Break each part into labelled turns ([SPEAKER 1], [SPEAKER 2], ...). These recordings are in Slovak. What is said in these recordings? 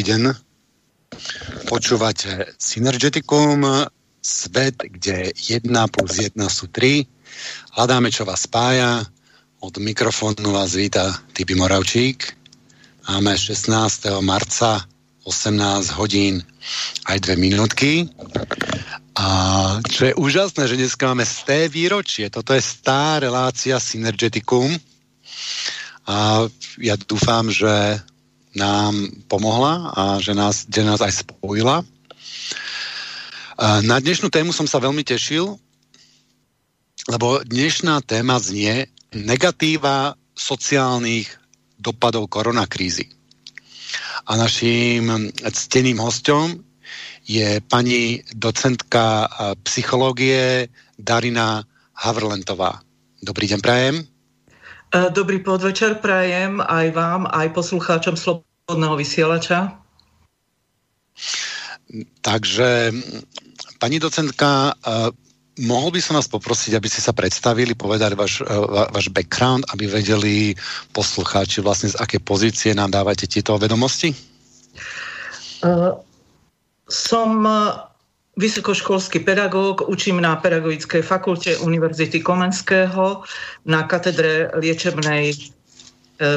[SPEAKER 1] Dobrý deň. Počúvate Synergeticum, svet, kde 1 plus 1 sú 3. Hľadáme, čo vás spája. Od mikrofónu vás víta Tibi Moravčík. Máme 16. marca 18 hodín aj 2 minútky. A čo je úžasné, že dneska máme sté výročie. Toto je stá relácia Synergeticum. A ja dúfam, že nám pomohla a že nás, že nás aj spojila. Na dnešnú tému som sa veľmi tešil, lebo dnešná téma znie negatíva sociálnych dopadov koronakrízy. A naším cteným hostom je pani docentka psychológie Darina Havrlentová. Dobrý deň, prajem.
[SPEAKER 2] E, dobrý podvečer prajem aj vám, aj poslucháčom Slobodného vysielača.
[SPEAKER 1] Takže, pani docentka, uh, mohol by som vás poprosiť, aby ste sa predstavili, povedali váš, uh, váš background, aby vedeli poslucháči vlastne z aké pozície nám dávate tieto vedomosti?
[SPEAKER 2] Uh, som vysokoškolský pedagóg, učím na Pedagogickej fakulte Univerzity Komenského na katedre liečebnej e,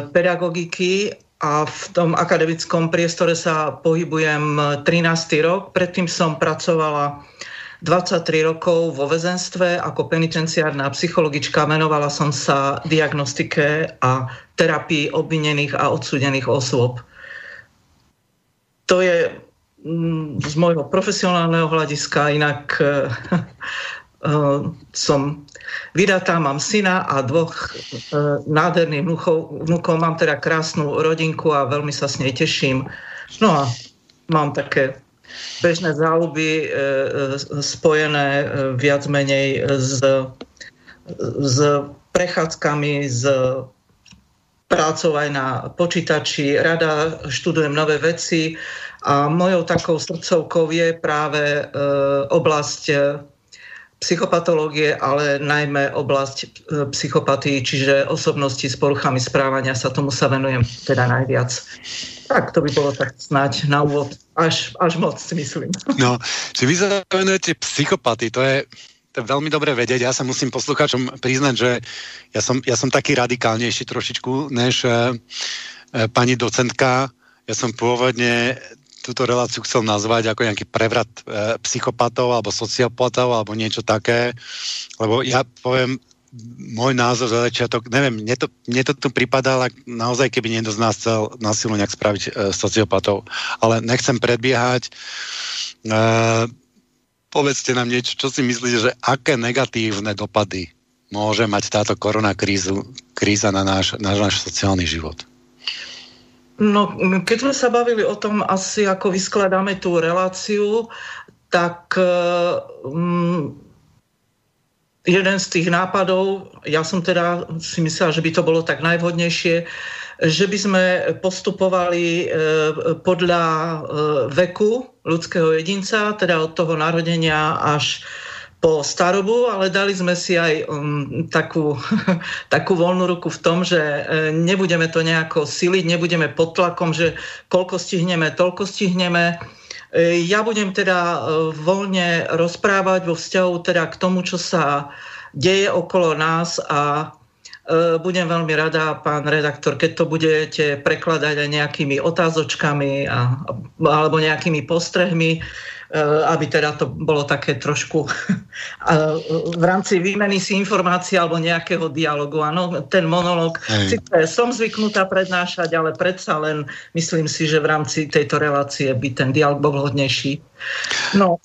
[SPEAKER 2] pedagogiky a v tom akademickom priestore sa pohybujem 13. rok. Predtým som pracovala 23 rokov vo väzenstve ako penitenciárna psychologička. Venovala som sa diagnostike a terapii obvinených a odsúdených osôb. To je z môjho profesionálneho hľadiska, inak uh, uh, som vydatá, mám syna a dvoch uh, nádherných vnúkov, vnúkov. Mám teda krásnu rodinku a veľmi sa s nej teším. No a mám také bežné záľuby spojené viac menej s, s prechádzkami, s prácou aj na počítači. Rada študujem nové veci a mojou takou srdcovkou je práve e, oblasť e, psychopatológie, ale najmä oblasť e, psychopatii, čiže osobnosti s poruchami správania sa tomu sa venujem teda najviac. Tak to by bolo tak snáď na úvod. Až, až moc si myslím.
[SPEAKER 1] No, či vy sa venujete psychopatii, to je, to je veľmi dobre vedieť. Ja sa musím poslucháčom priznať, že ja som, ja som taký radikálnejší trošičku než e, e, pani docentka. Ja som pôvodne túto reláciu chcel nazvať ako nejaký prevrat e, psychopatov alebo sociopatov alebo niečo také, lebo ja poviem môj názor za začiatok, neviem, mne to, mne to tu pripadá, naozaj, keby niekto z nás chcel na nejak spraviť e, sociopatov. Ale nechcem predbiehať. E, povedzte nám niečo, čo si myslíte, že aké negatívne dopady môže mať táto koronakríza kríza na náš, na náš sociálny život?
[SPEAKER 2] No, keď sme sa bavili o tom, asi ako vyskladáme tú reláciu, tak um, jeden z tých nápadov, ja som teda si myslela, že by to bolo tak najvhodnejšie, že by sme postupovali e, podľa e, veku ľudského jedinca, teda od toho narodenia až po starobu, ale dali sme si aj um, takú, takú voľnú ruku v tom, že e, nebudeme to nejako siliť, nebudeme pod tlakom, že koľko stihneme, toľko stihneme. E, ja budem teda e, voľne rozprávať vo vzťahu teda k tomu, čo sa deje okolo nás a e, budem veľmi rada, pán redaktor, keď to budete prekladať aj nejakými otázočkami a, alebo nejakými postrehmi, Eh, aby teda to bolo také trošku eh, v rámci výmeny si informácií alebo nejakého dialogu. Áno, ten monológ, síce som zvyknutá prednášať, ale predsa len myslím si, že v rámci tejto relácie by ten dialog bol vhodnejší. No,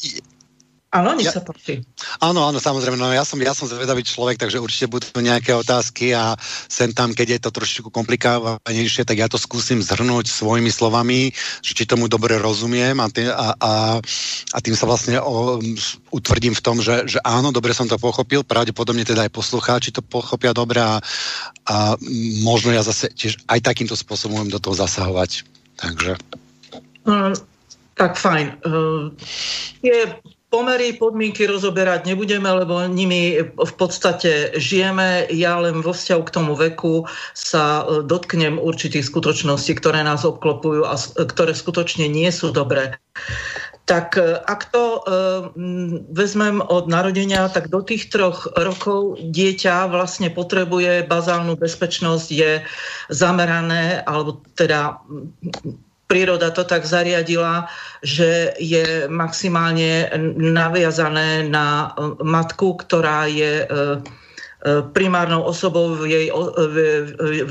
[SPEAKER 2] Áno, nech ja, sa páči.
[SPEAKER 1] Áno, áno, samozrejme. No, ja, som, ja som zvedavý človek, takže určite budú nejaké otázky a sem tam, keď je to trošičku komplikovanejšie, tak ja to skúsim zhrnúť svojimi slovami, že či tomu dobre rozumiem a, tý, a, a, a tým sa vlastne o, utvrdím v tom, že, že áno, dobre som to pochopil, pravdepodobne teda aj poslucháči to pochopia dobre a, a možno ja zase tiež aj takýmto spôsobom do toho zasahovať. Takže...
[SPEAKER 2] Mm, tak fajn. Uh, je pomery, podmienky rozoberať nebudeme, lebo nimi v podstate žijeme. Ja len vo vzťahu k tomu veku sa e, dotknem určitých skutočností, ktoré nás obklopujú a ktoré skutočne nie sú dobré. Tak e, ak to e, vezmem od narodenia, tak do tých troch rokov dieťa vlastne potrebuje bazálnu bezpečnosť, je zamerané, alebo teda príroda to tak zariadila, že je maximálne naviazané na e, matku, ktorá je e, e, primárnou osobou v, jej, v,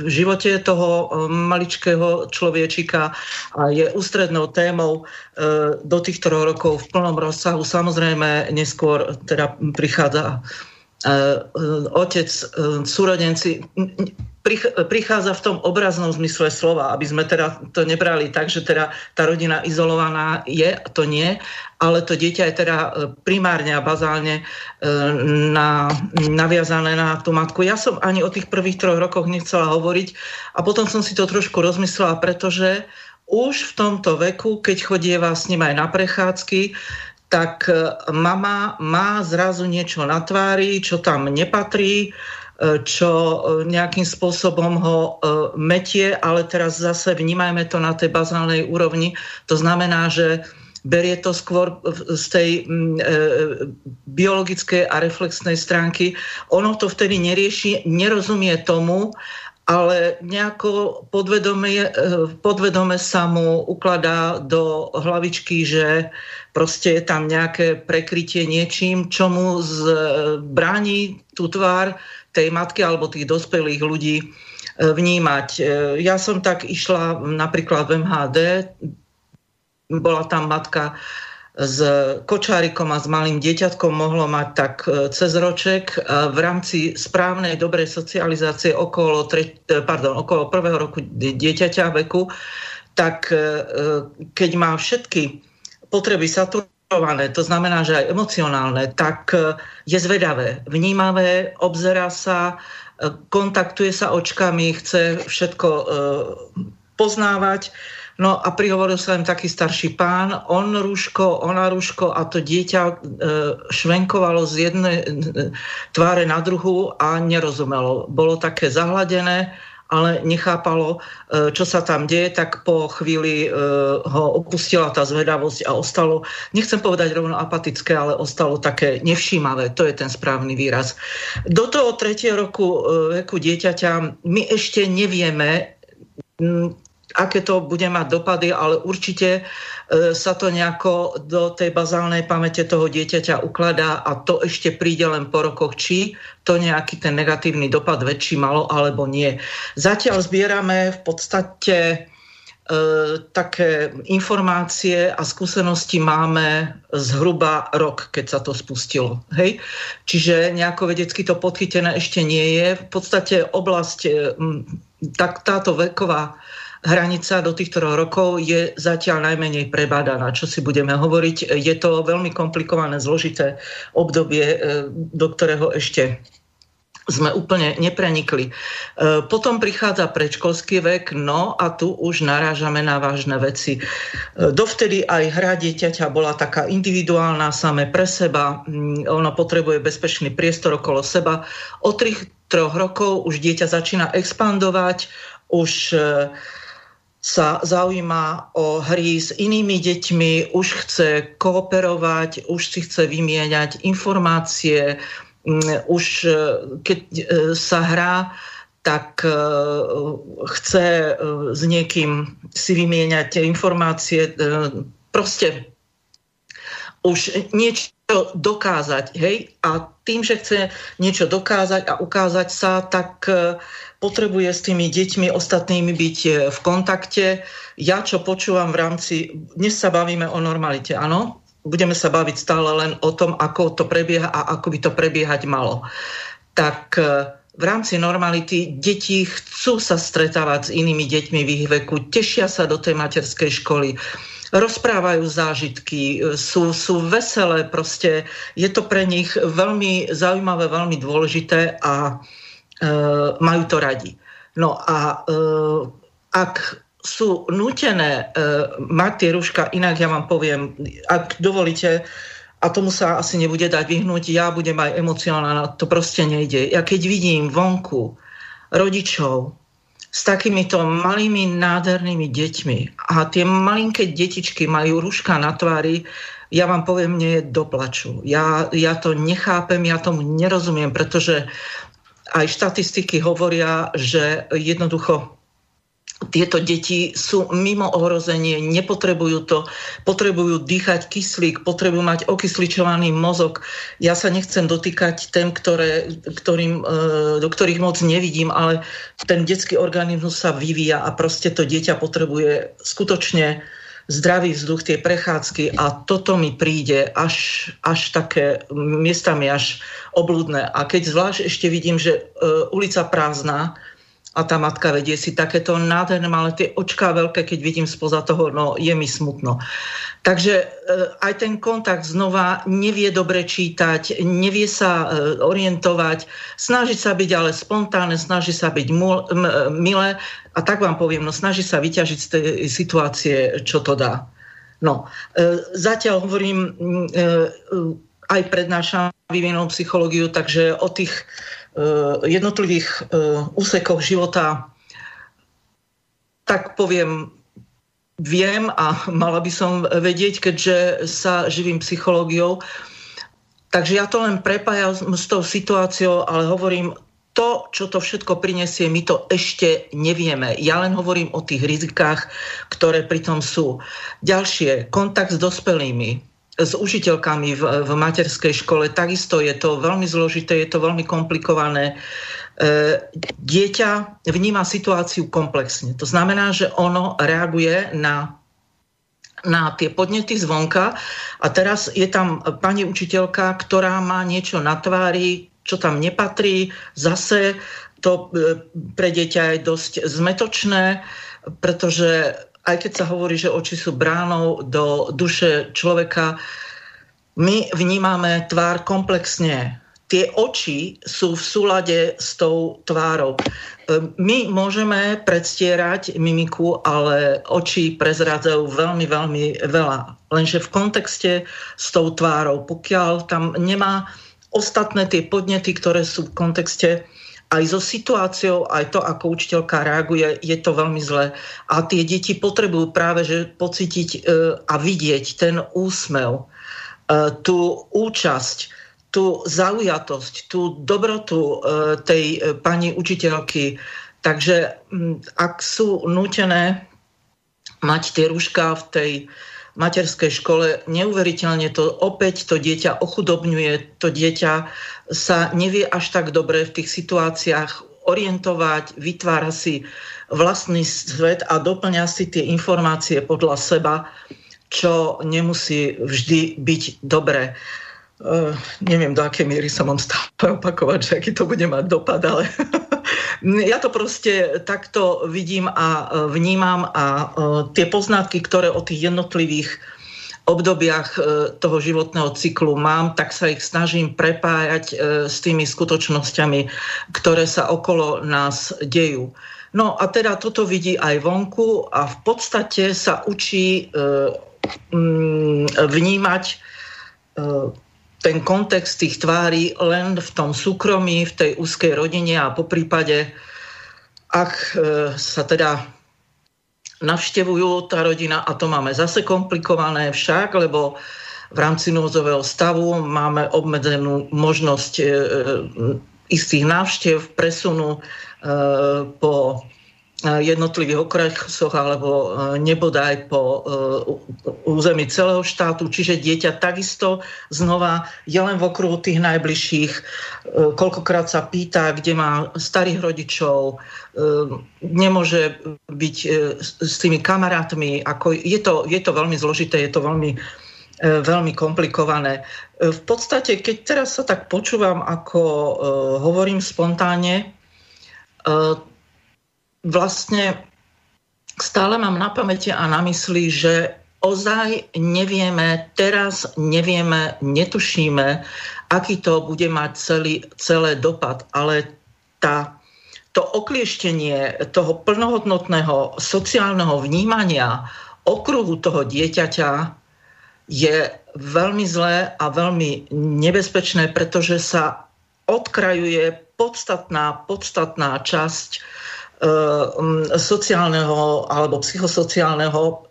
[SPEAKER 2] živote toho maličkého človečika a je ústrednou témou do týchto rokov v plnom rozsahu. Samozrejme, neskôr teda prichádza otec, súrodenci prichádza v tom obraznom zmysle slova, aby sme teda to nebrali tak, že teda tá rodina izolovaná je, to nie, ale to dieťa je teda e, primárne a bazálne e, na, naviazané na tú matku. Ja som ani o tých prvých troch rokoch nechcela hovoriť a potom som si to trošku rozmyslela, pretože už v tomto veku, keď chodieva s ním aj na prechádzky, tak e, mama má zrazu niečo na tvári, čo tam nepatrí, čo e, nejakým spôsobom ho e, metie, ale teraz zase vnímajme to na tej bazálnej úrovni. To znamená, že berie to skôr z tej e, biologickej a reflexnej stránky. Ono to vtedy nerieši, nerozumie tomu, ale nejako podvedome, podvedome sa mu ukladá do hlavičky, že proste je tam nejaké prekrytie niečím, čo mu zbráni tú tvár tej matky alebo tých dospelých ľudí e, vnímať. Ja som tak išla napríklad v MHD, bola tam matka s kočárikom a s malým dieťatkom mohlo mať tak e, cez roček v rámci správnej, dobrej socializácie okolo, tre, pardon, okolo prvého roku dieťaťa veku, tak keď má všetky potreby saturované, to znamená, že aj emocionálne, tak je zvedavé, vnímavé, obzerá sa, e, kontaktuje sa očkami, chce všetko e, poznávať. No a prihovoril sa im taký starší pán, on rúško, ona rúško a to dieťa e, švenkovalo z jednej tváre na druhú a nerozumelo. Bolo také zahladené ale nechápalo, e, čo sa tam deje, tak po chvíli e, ho opustila tá zvedavosť a ostalo, nechcem povedať rovno apatické, ale ostalo také nevšímavé. To je ten správny výraz. Do toho tretieho roku e, veku dieťaťa my ešte nevieme, aké to bude mať dopady, ale určite E, sa to nejako do tej bazálnej pamäte toho dieťaťa ukladá a to ešte príde len po rokoch, či to nejaký ten negatívny dopad väčší malo alebo nie. Zatiaľ zbierame v podstate e, také informácie a skúsenosti máme zhruba rok, keď sa to spustilo. Hej? Čiže nejako vedecky to podchytené ešte nie je. V podstate oblasť, e, tak táto veková hranica do týchto rokov je zatiaľ najmenej prebádaná. Čo si budeme hovoriť, je to veľmi komplikované, zložité obdobie, e, do ktorého ešte sme úplne neprenikli. E, potom prichádza predškolský vek, no a tu už narážame na vážne veci. E, dovtedy aj hra dieťaťa bola taká individuálna, samé pre seba. Mm, ono potrebuje bezpečný priestor okolo seba. Od tých troch rokov už dieťa začína expandovať, už sa zaujíma o hry s inými deťmi, už chce kooperovať, už si chce vymieňať informácie, mm, už e, keď e, sa hrá, tak e, chce s niekým si vymieňať informácie, proste už niečo dokázať, hej? A tým, že chce niečo dokázať a ukázať sa, tak potrebuje s tými deťmi ostatnými byť e, v kontakte. Ja, čo počúvam v rámci... Dnes sa bavíme o normalite, áno? Budeme sa baviť stále len o tom, ako to prebieha a ako by to prebiehať malo. Tak e, v rámci normality deti chcú sa stretávať s inými deťmi v ich veku, tešia sa do tej materskej školy, rozprávajú zážitky, e, sú, sú veselé, proste je to pre nich veľmi zaujímavé, veľmi dôležité a E, majú to radi. No a e, ak sú nutené e, mať tie rúška, inak ja vám poviem, ak dovolíte, a tomu sa asi nebude dať vyhnúť, ja budem aj emocionálna, to proste nejde. Ja keď vidím vonku rodičov s takýmito malými nádhernými deťmi a tie malinké detičky majú rúška na tvári, ja vám poviem, mne je doplaču. Ja, ja to nechápem, ja tomu nerozumiem, pretože aj štatistiky hovoria, že jednoducho tieto deti sú mimo ohrozenie, nepotrebujú to, potrebujú dýchať kyslík, potrebujú mať okysličovaný mozog. Ja sa nechcem dotýkať tém, ktoré, ktorým, e, do ktorých moc nevidím, ale ten detský organizmus sa vyvíja a proste to dieťa potrebuje skutočne zdravý vzduch, tie prechádzky a toto mi príde až, až také miestami až oblúdne. A keď zvlášť ešte vidím, že e, ulica prázdna, a tá matka vedie si takéto nádherné, ale tie očká veľké, keď vidím spoza toho, no je mi smutno. Takže e, aj ten kontakt znova nevie dobre čítať, nevie sa e, orientovať, snaží sa byť ale spontánne, snaží sa byť m, milé a tak vám poviem, no snaží sa vyťažiť z tej situácie, čo to dá. No, e, zatiaľ hovorím, aj prednášam vývinovú psychológiu, takže o tých jednotlivých eh, úsekoch života, tak poviem, viem a mala by som vedieť, keďže sa živím psychológiou. Takže ja to len prepájam s tou situáciou, ale hovorím, to, čo to všetko prinesie, my to ešte nevieme. Ja len hovorím o tých rizikách, ktoré pritom sú. Ďalšie, kontakt s dospelými s učiteľkami v, v materskej škole. Takisto je to veľmi zložité, je to veľmi komplikované. E, dieťa vníma situáciu komplexne. To znamená, že ono reaguje na, na tie podnety zvonka a teraz je tam pani učiteľka, ktorá má niečo na tvári, čo tam nepatrí. Zase to e, pre dieťa je dosť zmetočné, pretože aj keď sa hovorí, že oči sú bránou do duše človeka, my vnímame tvár komplexne. Tie oči sú v súlade s tou tvárou. My môžeme predstierať mimiku, ale oči prezrádzajú veľmi, veľmi veľa. Lenže v kontexte s tou tvárou, pokiaľ tam nemá ostatné tie podnety, ktoré sú v kontexte aj so situáciou, aj to, ako učiteľka reaguje, je to veľmi zlé. A tie deti potrebujú práve že pocítiť e, a vidieť ten úsmev, e, tú účasť, tú zaujatosť, tú dobrotu e, tej pani učiteľky. Takže ak sú nútené mať tie rúška v tej materskej škole, neuveriteľne to opäť to dieťa ochudobňuje, to dieťa sa nevie až tak dobre v tých situáciách orientovať, vytvára si vlastný svet a doplňa si tie informácie podľa seba, čo nemusí vždy byť dobré. Uh, neviem, do akej miery sa mám stále opakovať, že aký to bude mať dopad, ale ja to proste takto vidím a vnímam a uh, tie poznatky, ktoré o tých jednotlivých obdobiach toho životného cyklu mám, tak sa ich snažím prepájať s tými skutočnosťami, ktoré sa okolo nás dejú. No a teda toto vidí aj vonku a v podstate sa učí mm, vnímať ten kontext tých tvári len v tom súkromí, v tej úzkej rodine a po prípade, ak sa teda navštevujú tá rodina a to máme zase komplikované však, lebo v rámci núzového stavu máme obmedzenú možnosť e, e istých návštev, presunu e, po jednotlivých okresoch alebo e, nebodaj po e, území celého štátu. Čiže dieťa takisto znova je len v okruhu tých najbližších. E, koľkokrát sa pýta, kde má starých rodičov, nemôže byť s tými kamarátmi. Ako je, to, je to veľmi zložité, je to veľmi, veľmi komplikované. V podstate, keď teraz sa tak počúvam, ako hovorím spontánne, vlastne stále mám na pamäti a na mysli, že ozaj nevieme, teraz nevieme, netušíme, aký to bude mať celý, celé dopad, ale tá, to oklieštenie toho plnohodnotného sociálneho vnímania okruhu toho dieťaťa je veľmi zlé a veľmi nebezpečné, pretože sa odkrajuje podstatná, podstatná časť sociálneho alebo psychosociálneho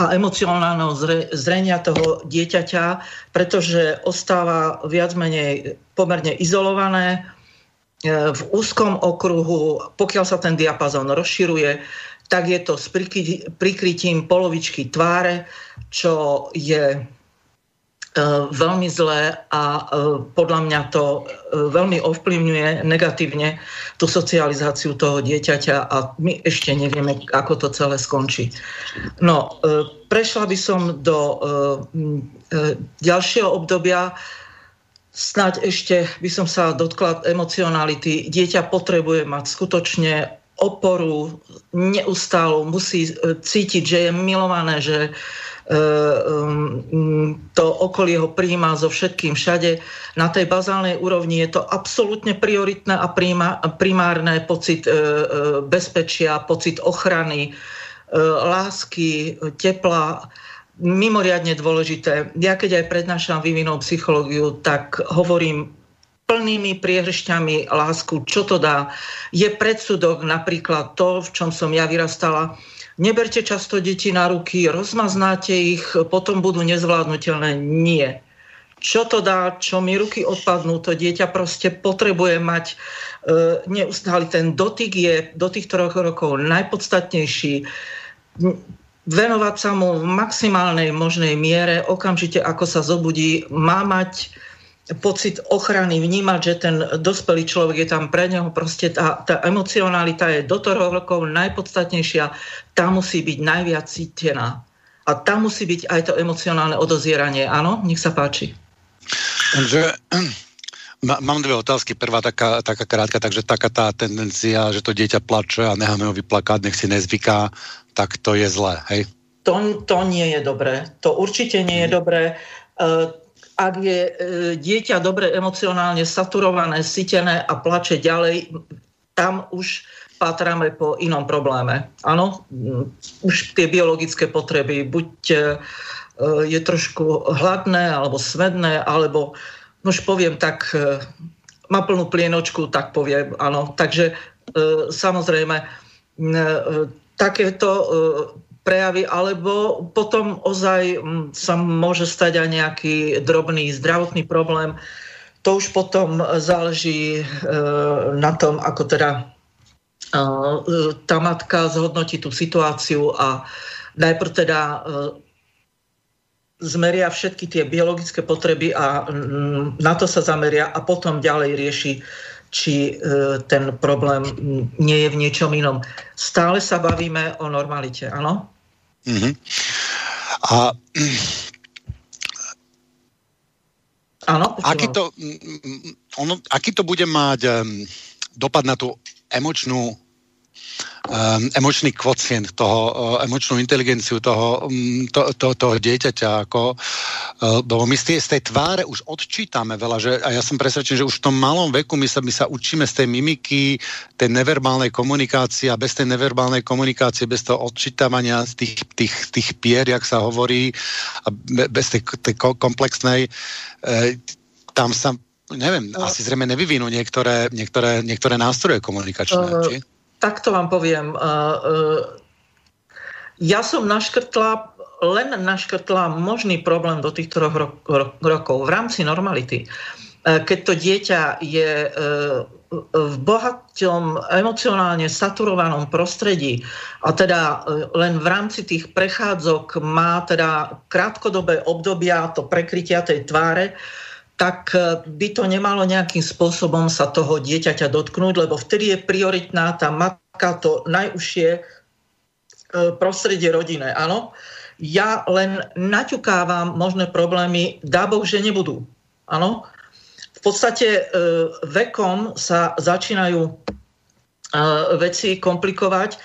[SPEAKER 2] a emocionálneho zrenia toho dieťaťa, pretože ostáva viac menej pomerne izolované e, v úzkom okruhu, pokiaľ sa ten diapazon rozširuje, tak je to s prikrytím polovičky tváre, čo je veľmi zlé a e, podľa mňa to e, veľmi ovplyvňuje negatívne tú socializáciu toho dieťaťa a my ešte nevieme, ako to celé skončí. No, prešla by som do ďalšieho obdobia. Snáď ešte by som sa dotkla emocionality. Dieťa potrebuje mať skutočne oporu neustálu, musí cítiť, že je milované, že E, to okolie ho príjma so všetkým všade. Na tej bazálnej úrovni je to absolútne prioritné a primárne pocit e, e, bezpečia, pocit ochrany, lásky, tepla, mimoriadne dôležité. Ja keď aj prednášam vývinou psychológiu, tak hovorím plnými priehršťami lásku, čo to dá. Je predsudok napríklad to, v čom som ja vyrastala, Neberte často deti na ruky, rozmaznáte ich, potom budú nezvládnutelné. Nie. Čo to dá, čo mi ruky odpadnú, to dieťa proste potrebuje mať e, neustály ten dotyk je do tých troch rokov najpodstatnejší venovať sa mu v maximálnej možnej miere, okamžite ako sa zobudí, má mať pocit ochrany, vnímať, že ten dospelý človek je tam pre neho, proste tá, tá emocionalita je do toho rokov najpodstatnejšia, tá musí byť najviac cítená. A tam musí byť aj to emocionálne odozieranie. Áno, nech sa páči.
[SPEAKER 1] Takže mám dve otázky. Prvá taká, taká krátka, takže taká tá tendencia, že to dieťa plače a necháme ho vyplakať, nech si nezvyká, tak to je zlé, hej?
[SPEAKER 2] To, to nie je dobré. To určite nie je dobré. Uh, ak je e, dieťa dobre emocionálne saturované, sytené a plače ďalej, tam už pátráme po inom probléme. Áno, mm, už tie biologické potreby, buď e, je trošku hladné, alebo smedné, alebo, no už poviem tak, e, má plnú plienočku, tak poviem, áno. Takže samozrejme, takéto prejavy, alebo potom ozaj mm, sa môže stať aj nejaký drobný zdravotný problém. To už potom záleží e, na tom, ako teda e, tá matka zhodnotí tú situáciu a najprv teda e, zmeria všetky tie biologické potreby a mm, na to sa zameria a potom ďalej rieši či ten problém nie je v niečom inom. Stále sa bavíme o normalite, áno? Mm-hmm.
[SPEAKER 1] A Áno, aký to, ono, aký to bude mať um, dopad na tú emočnú um, emočný kvocient toho, uh, emočnú inteligenciu toho, um, to, to, toho dieťaťa, ako, uh, lebo my z tej, z tej tváre už odčítame veľa, že, a ja som presvedčený, že už v tom malom veku my sa, my sa učíme z tej mimiky, tej neverbálnej komunikácie a bez tej neverbálnej komunikácie, bez toho odčítavania z tých, tých, tých pier, jak sa hovorí, a bez tej, tej komplexnej, uh, tam sa neviem, no. asi zrejme nevyvinú niektoré, niektoré, niektoré nástroje komunikačné. Uh, či?
[SPEAKER 2] Takto vám poviem. Ja som naškrtla, len naškrtla možný problém do týchto ro- ro- rokov v rámci normality. Keď to dieťa je v bohatom emocionálne saturovanom prostredí a teda len v rámci tých prechádzok má teda krátkodobé obdobia to prekrytia tej tváre, tak e, by to nemalo nejakým spôsobom sa toho dieťaťa dotknúť, lebo vtedy je prioritná tá matka, to najúžšie e, prostredie rodinné. Áno, ja len naťukávam možné problémy, dá Boh, že nebudú. Áno, v podstate e, vekom sa začínajú veci komplikovať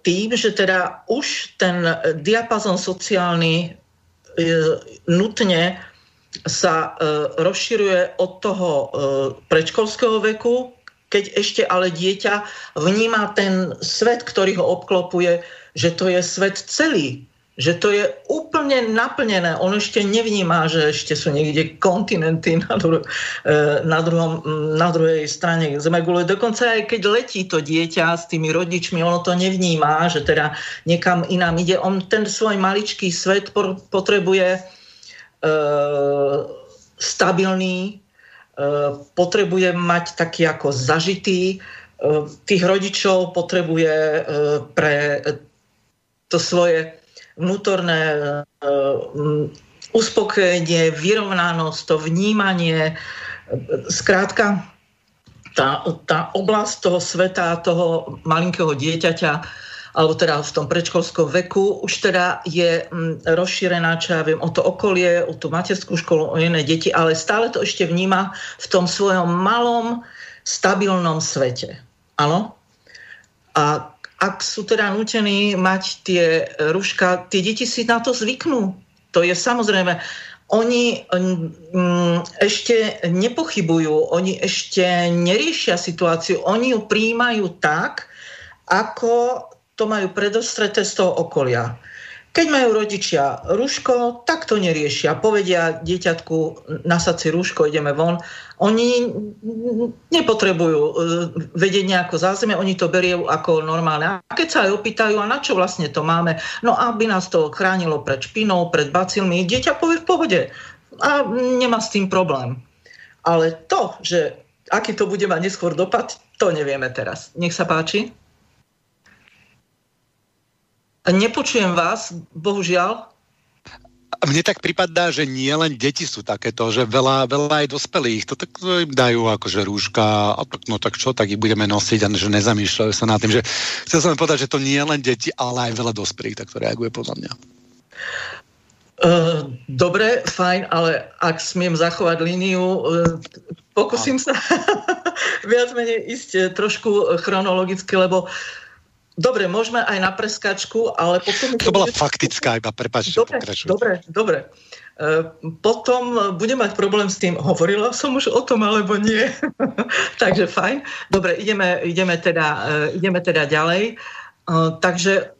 [SPEAKER 2] tým, že teda už ten diapazon sociálny nutne sa e, rozširuje od toho e, predškolského veku, keď ešte ale dieťa vníma ten svet, ktorý ho obklopuje, že to je svet celý. že to je úplne naplnené. On ešte nevníma, že ešte sú niekde kontinenty na, dru- e, na, druhom, na druhej strane Zemegule. Dokonca aj keď letí to dieťa s tými rodičmi, ono to nevníma, že teda niekam inám ide. On ten svoj maličký svet potrebuje stabilný, e, potrebuje mať taký ako zažitý, e, tých rodičov potrebuje e, pre to svoje vnútorné uspokojenie, vyrovnanosť, to vnímanie. Skrátka, tá, tá oblasť toho sveta, toho malinkého dieťaťa, alebo teda v tom predškolskom veku, už teda je mm, rozšírená, čo ja viem, o to okolie, o tú materskú školu, o iné deti, ale stále to ešte vníma v tom svojom malom, stabilnom svete. Áno? A ak sú teda nutení mať tie ruška, tie deti si na to zvyknú. To je samozrejme. Oni mm, ešte nepochybujú, oni ešte neriešia situáciu, oni ju príjmajú tak, ako to majú predostreté z toho okolia. Keď majú rodičia rúško, tak to neriešia. Povedia dieťatku, nasad si rúško, ideme von. Oni nepotrebujú e, vedieť nejako zázemie, oni to beriejú ako normálne. A keď sa aj opýtajú, a na čo vlastne to máme? No aby nás to chránilo pred špinou, pred bacilmi, dieťa povie v pohode. A nemá s tým problém. Ale to, že aký to bude mať neskôr dopad, to nevieme teraz. Nech sa páči. Nepočujem vás, bohužiaľ.
[SPEAKER 1] Mne tak pripadá, že nie len deti sú takéto, že veľa, veľa aj dospelých, to tak to im dajú akože rúška, a tak, no tak čo, tak ich budeme nosiť a že nezamýšľajú sa nad tým, že chcel som povedať, že to nie len deti, ale aj veľa dospelých, tak to reaguje podľa mňa.
[SPEAKER 2] Uh, dobre, fajn, ale ak smiem zachovať líniu, uh, pokúsim sa viac menej ísť trošku chronologicky, lebo uh, Dobre, môžeme aj na preskačku, ale potom...
[SPEAKER 1] To bola faktická iba, prepáčte,
[SPEAKER 2] dobre, Dobre, dobre. E, potom budem mať problém s tým, hovorila som už o tom, alebo nie. takže fajn. Dobre, ideme, ideme, teda, e, ideme teda ďalej. E, takže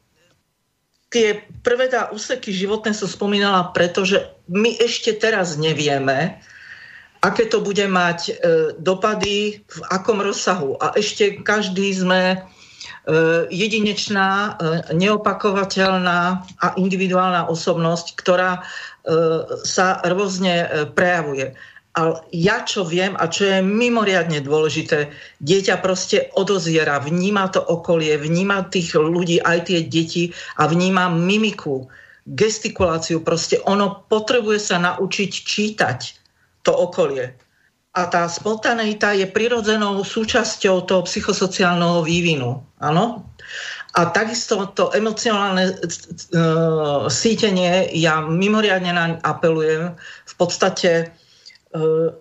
[SPEAKER 2] tie prvé tá úseky životné som spomínala, pretože my ešte teraz nevieme, aké to bude mať dopady, v akom rozsahu. A ešte každý sme jedinečná, e, neopakovateľná a individuálna osobnosť, ktorá e, sa rôzne prejavuje. Ale ja čo viem a čo je mimoriadne dôležité, dieťa proste odoziera, vníma to okolie, vníma tých ľudí, aj tie deti a vníma mimiku, gestikuláciu. Proste ono potrebuje sa naučiť čítať to okolie a tá spontaneita je prirodzenou súčasťou toho psychosociálneho vývinu. Áno? A takisto to emocionálne uh, sítenie, ja mimoriadne naň apelujem. V podstate uh,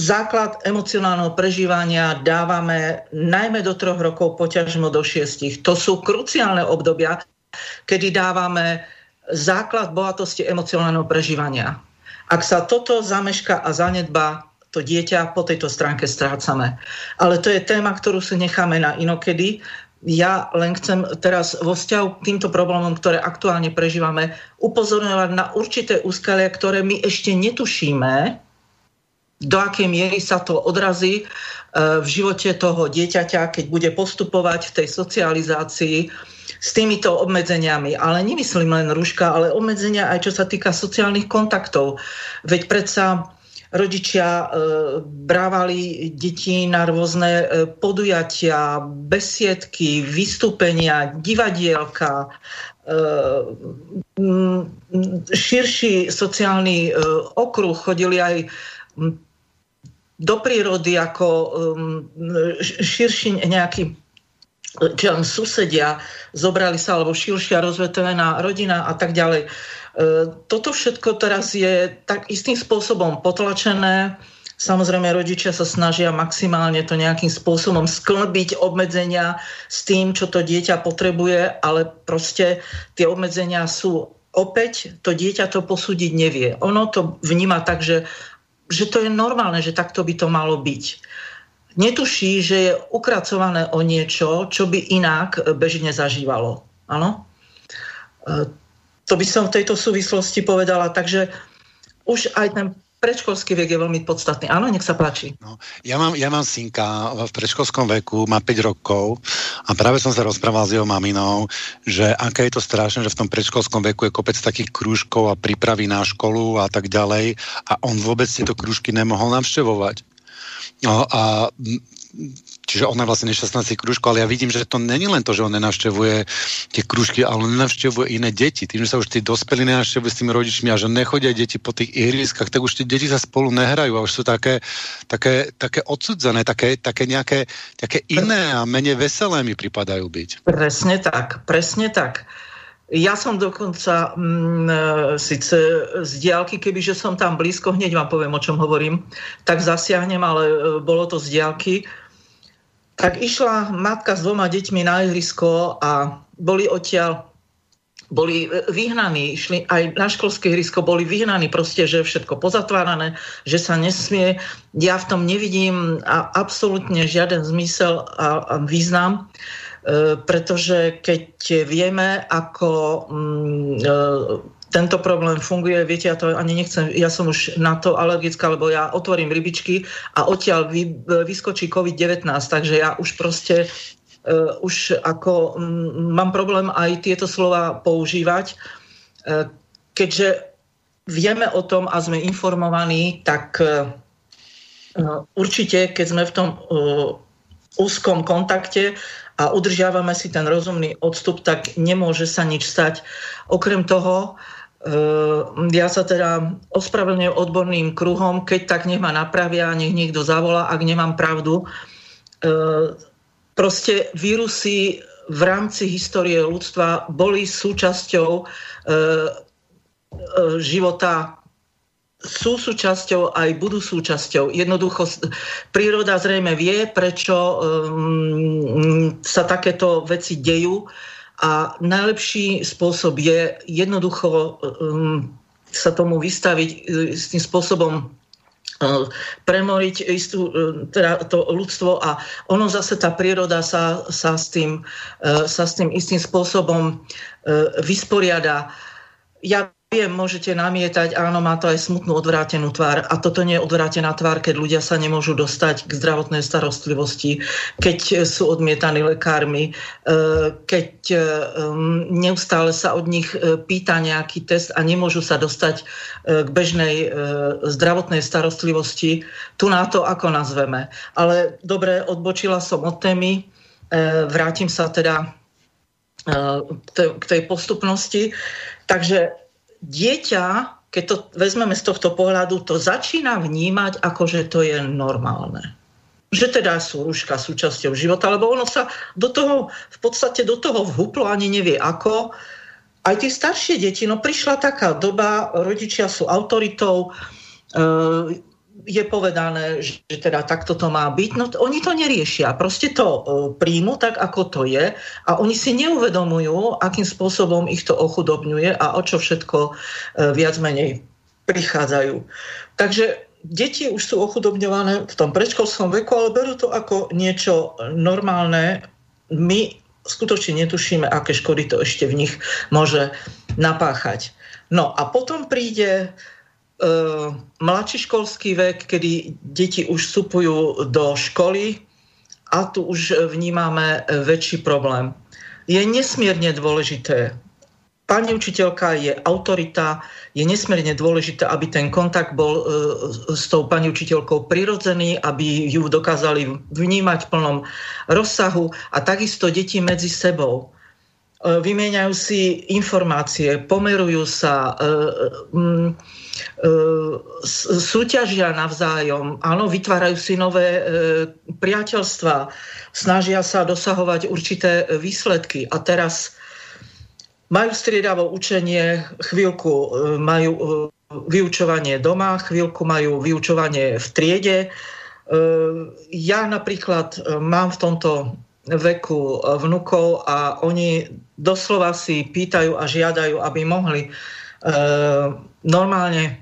[SPEAKER 2] základ emocionálneho prežívania dávame najmä do troch rokov, poťažmo do šiestich. To sú kruciálne obdobia, kedy dávame základ bohatosti emocionálneho prežívania. Ak sa toto zameška a zanedba, to dieťa po tejto stránke strácame. Ale to je téma, ktorú si necháme na inokedy. Ja len chcem teraz vo vzťahu k týmto problémom, ktoré aktuálne prežívame, upozorňovať na určité úskalia, ktoré my ešte netušíme, do akej miery sa to odrazí e, v živote toho dieťaťa, keď bude postupovať v tej socializácii s týmito obmedzeniami. Ale nemyslím len rúška, ale obmedzenia aj čo sa týka sociálnych kontaktov. Veď predsa rodičia e, brávali deti na rôzne e, podujatia, besiedky, vystúpenia, divadielka, e, širší sociálny okruh, chodili aj do prírody ako širší nejaký čo susedia, zobrali sa, alebo širšia rozvetvená rodina a tak ďalej. E, toto všetko teraz je tak istým spôsobom potlačené. Samozrejme, rodičia sa snažia maximálne to nejakým spôsobom sklbiť obmedzenia s tým, čo to dieťa potrebuje, ale proste tie obmedzenia sú opäť, to dieťa to posúdiť nevie. Ono to vníma tak, že, že to je normálne, že takto by to malo byť. Netuší, že je ukracované o niečo, čo by inak bežne zažívalo. Áno? To by som v tejto súvislosti povedala. Takže už aj ten predškolský vek je veľmi podstatný. Áno, nech sa páči. No,
[SPEAKER 1] ja, mám, ja mám synka v predškolskom veku, má 5 rokov a práve som sa rozprával s jeho maminou, že aké je to strašné, že v tom predškolskom veku je kopec takých krúžkov a prípravy na školu a tak ďalej a on vôbec tieto krúžky nemohol navštevovať. No a čiže ona vlastne nešťastná si krúžku, ale ja vidím, že to není len to, že on nenavštevuje tie krúžky, ale nenavštevuje iné deti. Tým, že sa už tí dospelí nenavštevujú s tými rodičmi a že nechodia deti po tých ihriskách, tak už tie deti sa spolu nehrajú a už sú také, také, také odsudzené, také, také nejaké také iné a menej veselé mi pripadajú byť.
[SPEAKER 2] Presne tak, presne tak. Ja som dokonca mm, e, síce z diálky, kebyže som tam blízko, hneď vám poviem, o čom hovorím, tak zasiahnem, ale e, bolo to z diálky tak išla matka s dvoma deťmi na ihrisko a boli odtiaľ boli vyhnaní, išli aj na školské ihrisko, boli vyhnaní proste, že všetko pozatvárané, že sa nesmie. Ja v tom nevidím a absolútne žiaden zmysel a, a význam, e, pretože keď vieme, ako mm, e, tento problém funguje, viete, ja to ani nechcem, ja som už na to alergická, lebo ja otvorím rybičky a odtiaľ vy, vyskočí COVID-19, takže ja už proste uh, už ako um, mám problém aj tieto slova používať, uh, keďže vieme o tom a sme informovaní, tak uh, určite, keď sme v tom uh, úzkom kontakte a udržiavame si ten rozumný odstup, tak nemôže sa nič stať. Okrem toho, ja sa teda ospravedlňujem odborným kruhom, keď tak nech ma napravia, nech niekto zavolá, ak nemám pravdu. Ehm, proste vírusy v rámci histórie ľudstva boli súčasťou ehm, života sú súčasťou, aj budú súčasťou. Jednoducho príroda zrejme vie, prečo um, sa takéto veci dejú a najlepší spôsob je jednoducho um, sa tomu vystaviť uh, s tým spôsobom uh, premoriť istú, uh, teda to ľudstvo a ono zase tá príroda sa, sa, s, tým, sa s tým istým spôsobom vysporiada. Ja Viem, môžete namietať, áno, má to aj smutnú odvrátenú tvár. A toto nie je odvrátená tvár, keď ľudia sa nemôžu dostať k zdravotnej starostlivosti, keď sú odmietaní lekármi, e, keď e, neustále sa od nich e, pýta nejaký test a nemôžu sa dostať k bežnej zdravotnej starostlivosti. Tu na to ako nazveme. Ale dobre, odbočila som od témy. Vrátim sa teda k tej postupnosti. Takže dieťa, keď to vezmeme z tohto pohľadu, to začína vnímať ako, že to je normálne. Že teda sú rúška súčasťou života, lebo ono sa do toho, v podstate do toho vhuplo, ani nevie ako. Aj tie staršie deti, no prišla taká doba, rodičia sú autoritou, e, je povedané, že teda takto to má byť, no oni to neriešia. Proste to e, príjmu tak, ako to je a oni si neuvedomujú, akým spôsobom ich to ochudobňuje a o čo všetko e, viac menej prichádzajú. Takže deti už sú ochudobňované v tom predškolskom veku, ale berú to ako niečo normálne. My skutočne netušíme, aké škody to ešte v nich môže napáchať. No a potom príde mladší školský vek, kedy deti už vstupujú do školy a tu už vnímame väčší problém. Je nesmierne dôležité, pani učiteľka je autorita, je nesmierne dôležité, aby ten kontakt bol uh, s tou pani učiteľkou prirodzený, aby ju dokázali vnímať v plnom rozsahu a takisto deti medzi sebou vymieňajú si informácie, pomerujú sa, um, E, súťažia navzájom, áno, vytvárajú si nové e, priateľstva, snažia sa dosahovať určité výsledky a teraz majú striedavo učenie, chvíľku e, majú vyučovanie doma, chvíľku majú vyučovanie v triede. Ja napríklad mám v tomto veku vnukov a oni doslova si pýtajú a žiadajú, aby mohli normálne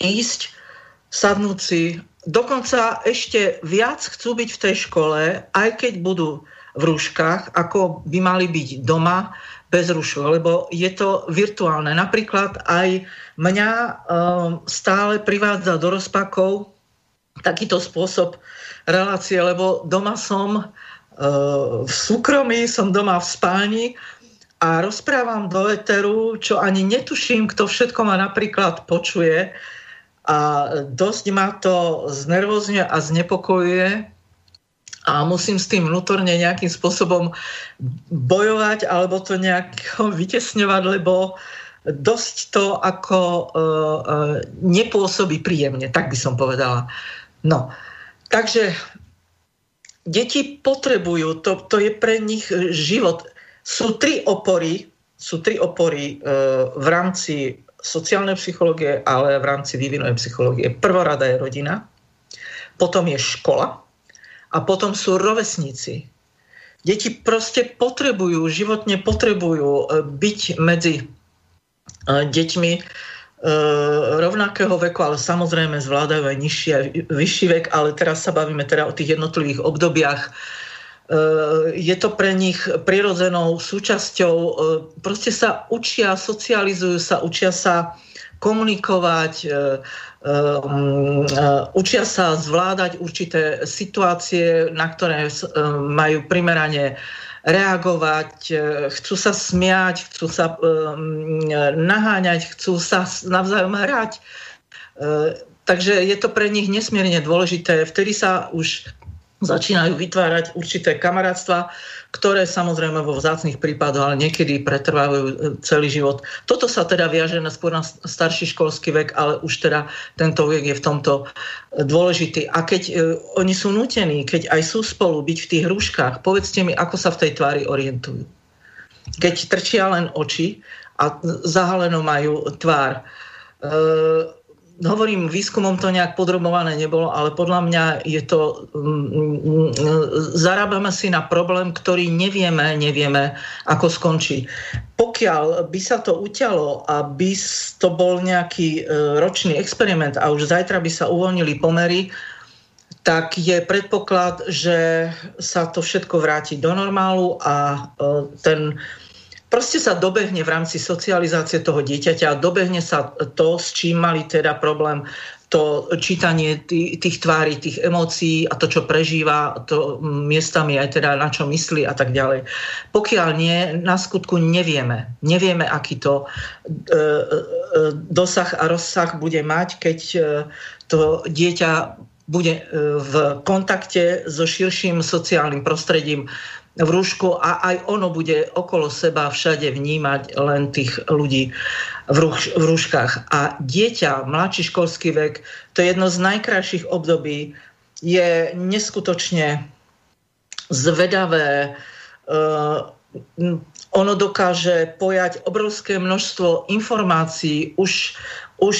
[SPEAKER 2] ísť, sadnúť si, dokonca ešte viac chcú byť v tej škole, aj keď budú v rúškach, ako by mali byť doma, bez rušu, lebo je to virtuálne. Napríklad aj mňa stále privádza do rozpakov takýto spôsob relácie, lebo doma som v súkromí, som doma v spálni a rozprávam do eteru, čo ani netuším, kto všetko ma napríklad počuje a dosť ma to znervozňuje a znepokojuje a musím s tým vnútorne nejakým spôsobom bojovať alebo to nejak vytesňovať, lebo dosť to ako uh, uh, nepôsobí príjemne, tak by som povedala. No, takže deti potrebujú, to, to je pre nich život. Sú tri opory, sú tri opory e, v rámci sociálnej psychológie, ale v rámci vývinovej psychológie. Prvorada je rodina, potom je škola a potom sú rovesníci. Deti proste potrebujú, životne potrebujú e, byť medzi e, deťmi rovnakého veku, ale samozrejme zvládajú aj nižší a vyšší vek, ale teraz sa bavíme teda o tých jednotlivých obdobiach Eh, je to pre nich prirodzenou súčasťou. Eh, proste sa učia, socializujú sa, učia sa komunikovať, eh, učia sa zvládať určité situácie, na ktoré majú primerane reagovať, chcú sa smiať, chcú sa naháňať, chcú sa navzájom hrať. Takže je to pre nich nesmierne dôležité. Vtedy sa už začínajú vytvárať určité kamarátstva, ktoré samozrejme vo vzácných prípadoch, ale niekedy pretrvávajú e, celý život. Toto sa teda viaže na skôr na starší školský vek, ale už teda tento vek je v tomto e, dôležitý. A keď e, oni sú nutení, keď aj sú spolu byť v tých hruškách, povedzte mi, ako sa v tej tvári orientujú. Keď trčia len oči a zahaleno majú tvár. E, hovorím, výskumom to nejak podrobované nebolo, ale podľa mňa je to... Mm, zarábame si na problém, ktorý nevieme, nevieme, ako skončí. Pokiaľ by sa to uťalo a by to bol nejaký e, ročný experiment a už zajtra by sa uvoľnili pomery, tak je predpoklad, že sa to všetko vráti do normálu a e, ten proste sa dobehne v rámci socializácie toho dieťaťa a dobehne sa to, s čím mali teda problém to čítanie tých, tých tvári, tých emócií a to, čo prežíva, to miestami aj teda na čo myslí a tak ďalej. Pokiaľ nie, na skutku nevieme. Nevieme, aký to e, e, dosah a rozsah bude mať, keď e, to dieťa bude e, v kontakte so širším sociálnym prostredím, v rúšku a aj ono bude okolo seba všade vnímať len tých ľudí v, rúš, v rúškach. A dieťa, mladší školský vek, to je jedno z najkrajších období, je neskutočne zvedavé, uh, ono dokáže pojať obrovské množstvo informácií, už, už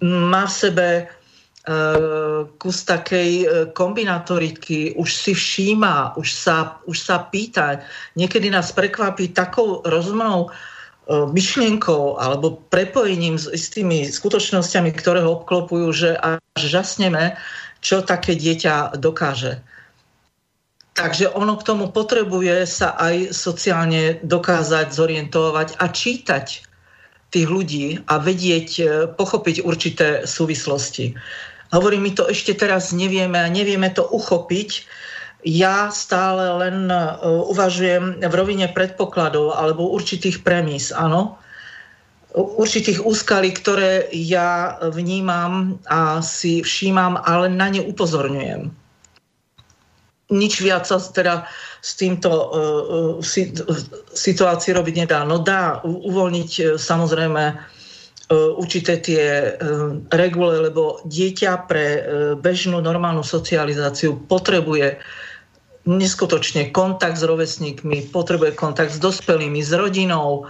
[SPEAKER 2] má v sebe Eh, kus takej eh, kombinatoriky, už si všíma, už sa, už sa pýta. Niekedy nás prekvapí takou rozumnou eh, myšlienkou alebo prepojením s istými skutočnosťami, ktoré ho obklopujú, že až žasneme, čo také dieťa dokáže. Takže ono k tomu potrebuje sa aj sociálne dokázať zorientovať a čítať tých ľudí a vedieť, pochopiť určité súvislosti. Hovorím, my to ešte teraz nevieme a nevieme to uchopiť. Ja stále len e, uvažujem v rovine predpokladov alebo určitých premis, áno, určitých úskalí, ktoré ja vnímam a si všímam, ale na ne upozorňujem. Nič viac sa teda s týmto uh, situácií robiť nedá. No dá uvoľniť samozrejme určité tie e, regule, lebo dieťa pre e, bežnú normálnu socializáciu potrebuje neskutočne kontakt s rovesníkmi, potrebuje kontakt s dospelými, s rodinou,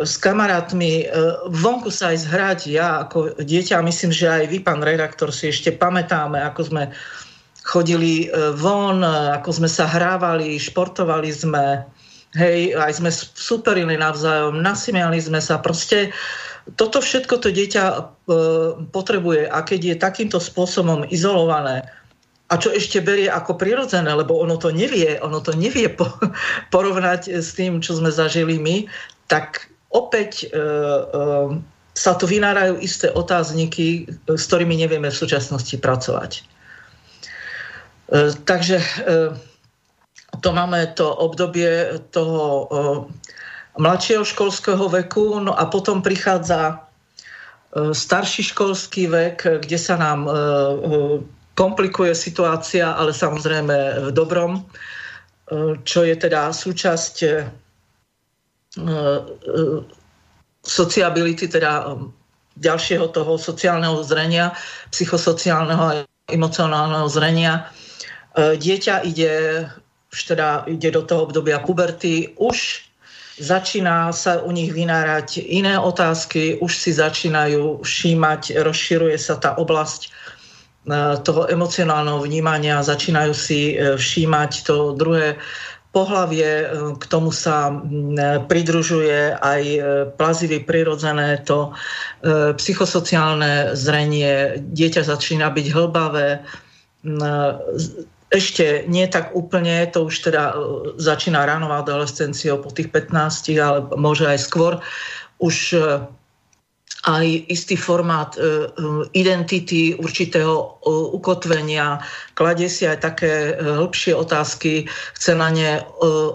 [SPEAKER 2] s kamarátmi, vonku sa aj zhrať. Ja ako dieťa, myslím, že aj vy, pán redaktor, si ešte pamätáme, ako sme chodili von, ako sme sa hrávali, športovali sme, hej, aj sme superili navzájom, nasmiali sme sa, proste uh, toto všetko to dieťa e, potrebuje a keď je takýmto spôsobom izolované a čo ešte berie ako prirodzené, lebo ono to nevie, ono to nevie po, porovnať s tým, čo sme zažili my, tak opäť e, e, sa tu vynárajú isté otázniky, s ktorými nevieme v súčasnosti pracovať. E, takže e, to máme to obdobie toho e, mladšieho školského veku, no a potom prichádza e, starší školský vek, kde sa nám e, e, komplikuje situácia, ale samozrejme v dobrom, čo je teda súčasť sociability, teda ďalšieho toho sociálneho zrenia, psychosociálneho a emocionálneho zrenia. Dieťa ide, už teda ide do toho obdobia puberty, už začína sa u nich vynárať iné otázky, už si začínajú všímať, rozširuje sa tá oblasť toho emocionálneho vnímania, začínajú si e, všímať to druhé pohlavie, e, k tomu sa pridružuje aj e, plazivý prirodzené to psychosociálne zrenie, dieťa začína byť hlbavé, ešte nie tak úplne, to už teda začína ránová adolescenciou po tých 15, ale môže aj skôr. Už aj istý formát e, e, identity, určitého e, ukotvenia, kladie si aj také hĺbšie otázky, chce na ne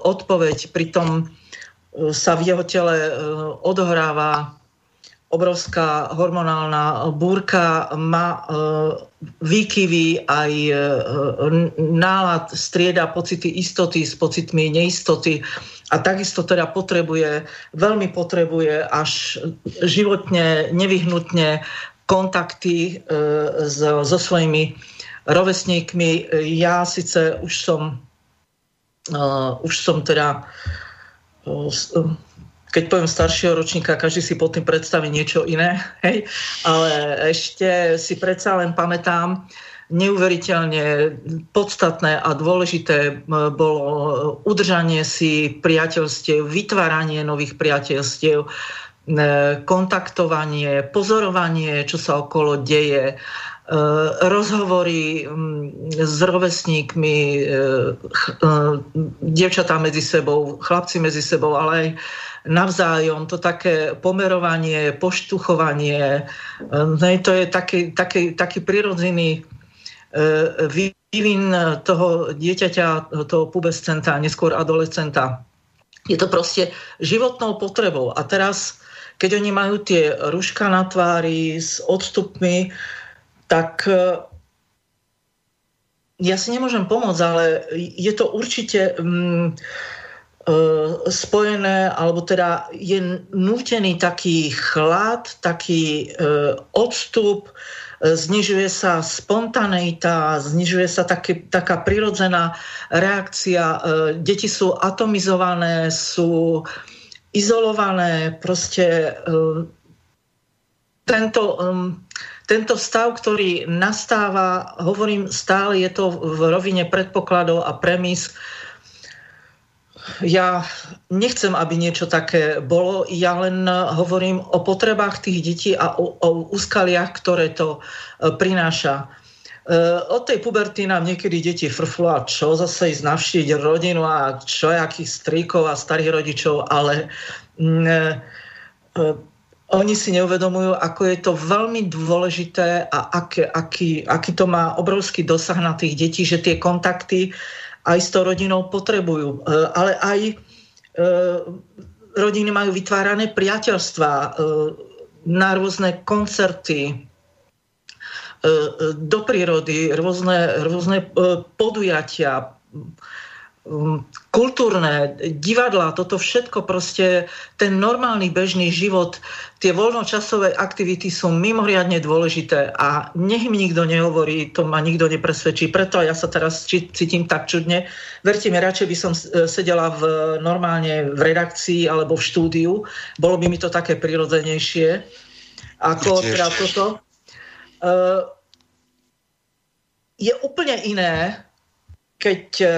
[SPEAKER 2] odpoveď, pritom sa v jeho tele odohráva obrovská hormonálna búrka, má výkyvy, aj nálad strieda pocity istoty s pocitmi neistoty a takisto teda potrebuje, veľmi potrebuje až životne, nevyhnutne kontakty e, so, so svojimi rovesníkmi. Ja síce už som, už som teda, keď poviem staršieho ročníka, každý si pod tým predstaví niečo iné, hej? ale ešte si predsa len pamätám, neuveriteľne podstatné a dôležité bolo udržanie si priateľstiev, vytváranie nových priateľstiev, kontaktovanie, pozorovanie, čo sa okolo deje, rozhovory s rovesníkmi, e, e, devčatá medzi sebou, chlapci medzi sebou, ale aj navzájom, to také pomerovanie, poštuchovanie, to je taký, taký, taký prirodzený E, vývin toho dieťaťa, toho pubescenta, neskôr adolescenta. Je to proste životnou potrebou. A teraz, keď oni majú tie ruška na tvári s odstupmi, tak e, ja si nemôžem pomôcť, ale je to určite mm, spojené, alebo teda je nútený taký chlad, taký odstup, znižuje sa spontaneita, znižuje sa také, taká prirodzená reakcia. E, deti sú atomizované, sú izolované, proste e, tento, tento stav, ktorý nastáva, hovorím stále, je to v rovine predpokladov a premis, ja nechcem, aby niečo také bolo. Ja len hovorím o potrebách tých detí a o, o úskaliach, ktoré to e, prináša. E, od tej puberty nám niekedy deti frflu a čo zase ísť navštíviť rodinu a čo akých stríkov a starých rodičov, ale mm, e, oni si neuvedomujú, ako je to veľmi dôležité a aký, aký, aký to má obrovský dosah na tých detí, že tie kontakty aj s tou rodinou potrebujú. E, ale aj e, rodiny majú vytvárané priateľstva e, na rôzne koncerty, do prírody, rôzne, rôzne podujatia, kultúrne, divadla, toto všetko proste, ten normálny bežný život, tie voľnočasové aktivity sú mimoriadne dôležité a nech mi nikto nehovorí, to ma nikto nepresvedčí, preto ja sa teraz cítim tak čudne. Verte mi, radšej by som e, sedela v, normálne v redakcii alebo v štúdiu, bolo by mi to také prirodzenejšie ako teda toto. Uh, je úplne iné, keď uh,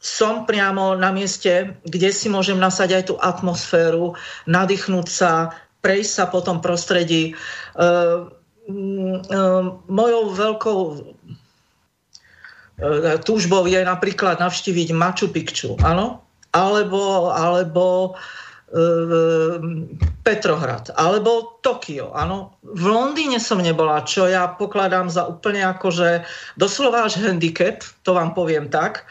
[SPEAKER 2] som priamo na mieste, kde si môžem nasať aj tú atmosféru, nadýchnúť sa, prejsť sa po tom prostredí. Uh, uh, mojou veľkou túžbou je napríklad navštíviť Machu Picchu, áno? Alebo, alebo e, Petrohrad, alebo Tokio, áno. V Londýne som nebola, čo ja pokladám za úplne akože doslova až handicap, to vám poviem tak.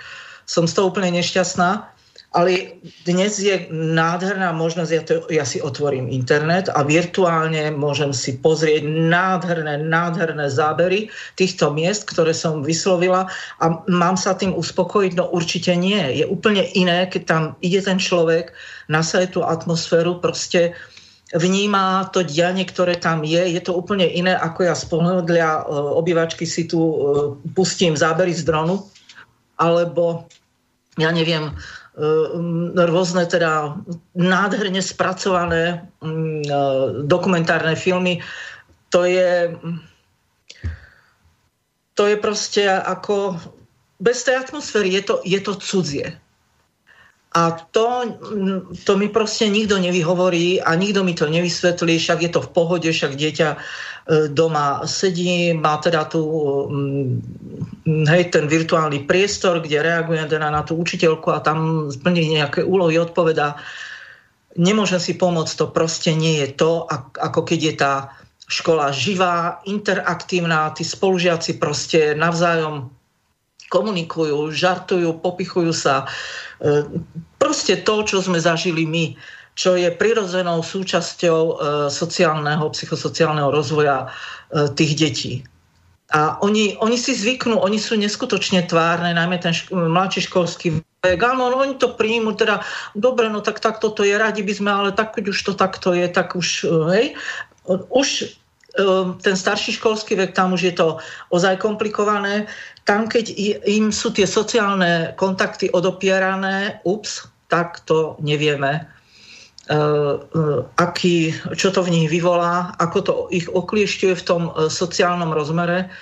[SPEAKER 2] Som z toho úplne nešťastná. Ale dnes je nádherná možnosť, ja, to, ja si otvorím internet a virtuálne môžem si pozrieť nádherné, nádherné zábery týchto miest, ktoré som vyslovila a mám sa tým uspokojiť? No určite nie. Je úplne iné, keď tam ide ten človek, nasaje tú atmosféru, proste vníma to dianie, ktoré tam je. Je to úplne iné, ako ja z pohľadlia e, obývačky si tu e, pustím zábery z dronu, alebo ja neviem, Ehm, rôzne teda nádherne spracované mm, e, dokumentárne filmy. To je, to je proste ako bez tej atmosféry je to, je to cudzie. A to, to mi proste nikto nevyhovorí a nikto mi to nevysvetlí, však je to v pohode, však dieťa e, doma sedí, má teda tu mm, hej, ten virtuálny priestor, kde reaguje teda na tú učiteľku a tam splní nejaké úlohy, odpovedá. Nemôžem si pomôcť, to proste nie je to, ako keď je tá škola živá, interaktívna, tí spolužiaci proste navzájom komunikujú, žartujú, popichujú sa. E, proste to, čo sme zažili my, čo je prirodzenou súčasťou e, sociálneho, psychosociálneho rozvoja e, tých detí. A oni, oni si zvyknú, oni sú neskutočne tvárne, najmä ten šk- mladší školský vek. Áno, no, oni to príjmu, teda dobre, no tak takto to je, radi by sme, ale tak keď už to takto je, tak už, hej, už ten starší školský vek, tam už je to ozaj komplikované tam, keď im sú tie sociálne kontakty odopierané, ups, tak to nevieme, aký, čo to v nich vyvolá, ako to ich okliešťuje v tom uh, sociálnom rozmere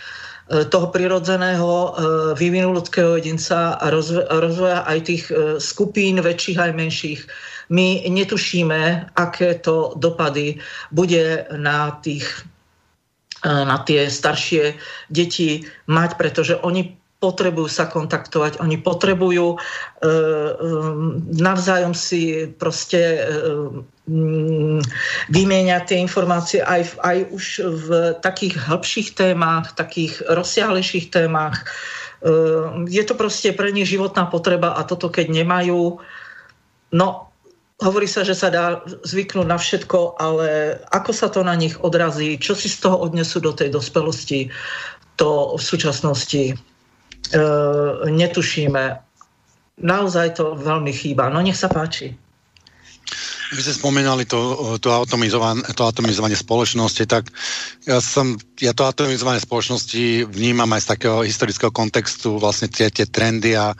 [SPEAKER 2] toho prirodzeného vývinu ľudského jedinca a rozvoja aj tých skupín väčších aj menších. My netušíme, aké to dopady bude na tých E, na tie staršie deti mať, pretože oni potrebujú sa kontaktovať, oni potrebujú e, e, navzájom si proste e, mm, vymieňať tie informácie aj, aj už v takých hĺbších témach, takých rozsiahlejších témach. E, je to proste pre nich životná potreba a toto keď nemajú, no Hovorí sa, že sa dá zvyknúť na všetko, ale ako sa to na nich odrazí, čo si z toho odnesú do tej dospelosti, to v súčasnosti netušíme. Naozaj to veľmi chýba. No nech sa páči.
[SPEAKER 1] Vy ste spomínali to, to, atomizovanie, to atomizovanie spoločnosti, tak ja, som, ja to atomizovanie spoločnosti vnímam aj z takého historického kontextu, vlastne tie, tie trendy a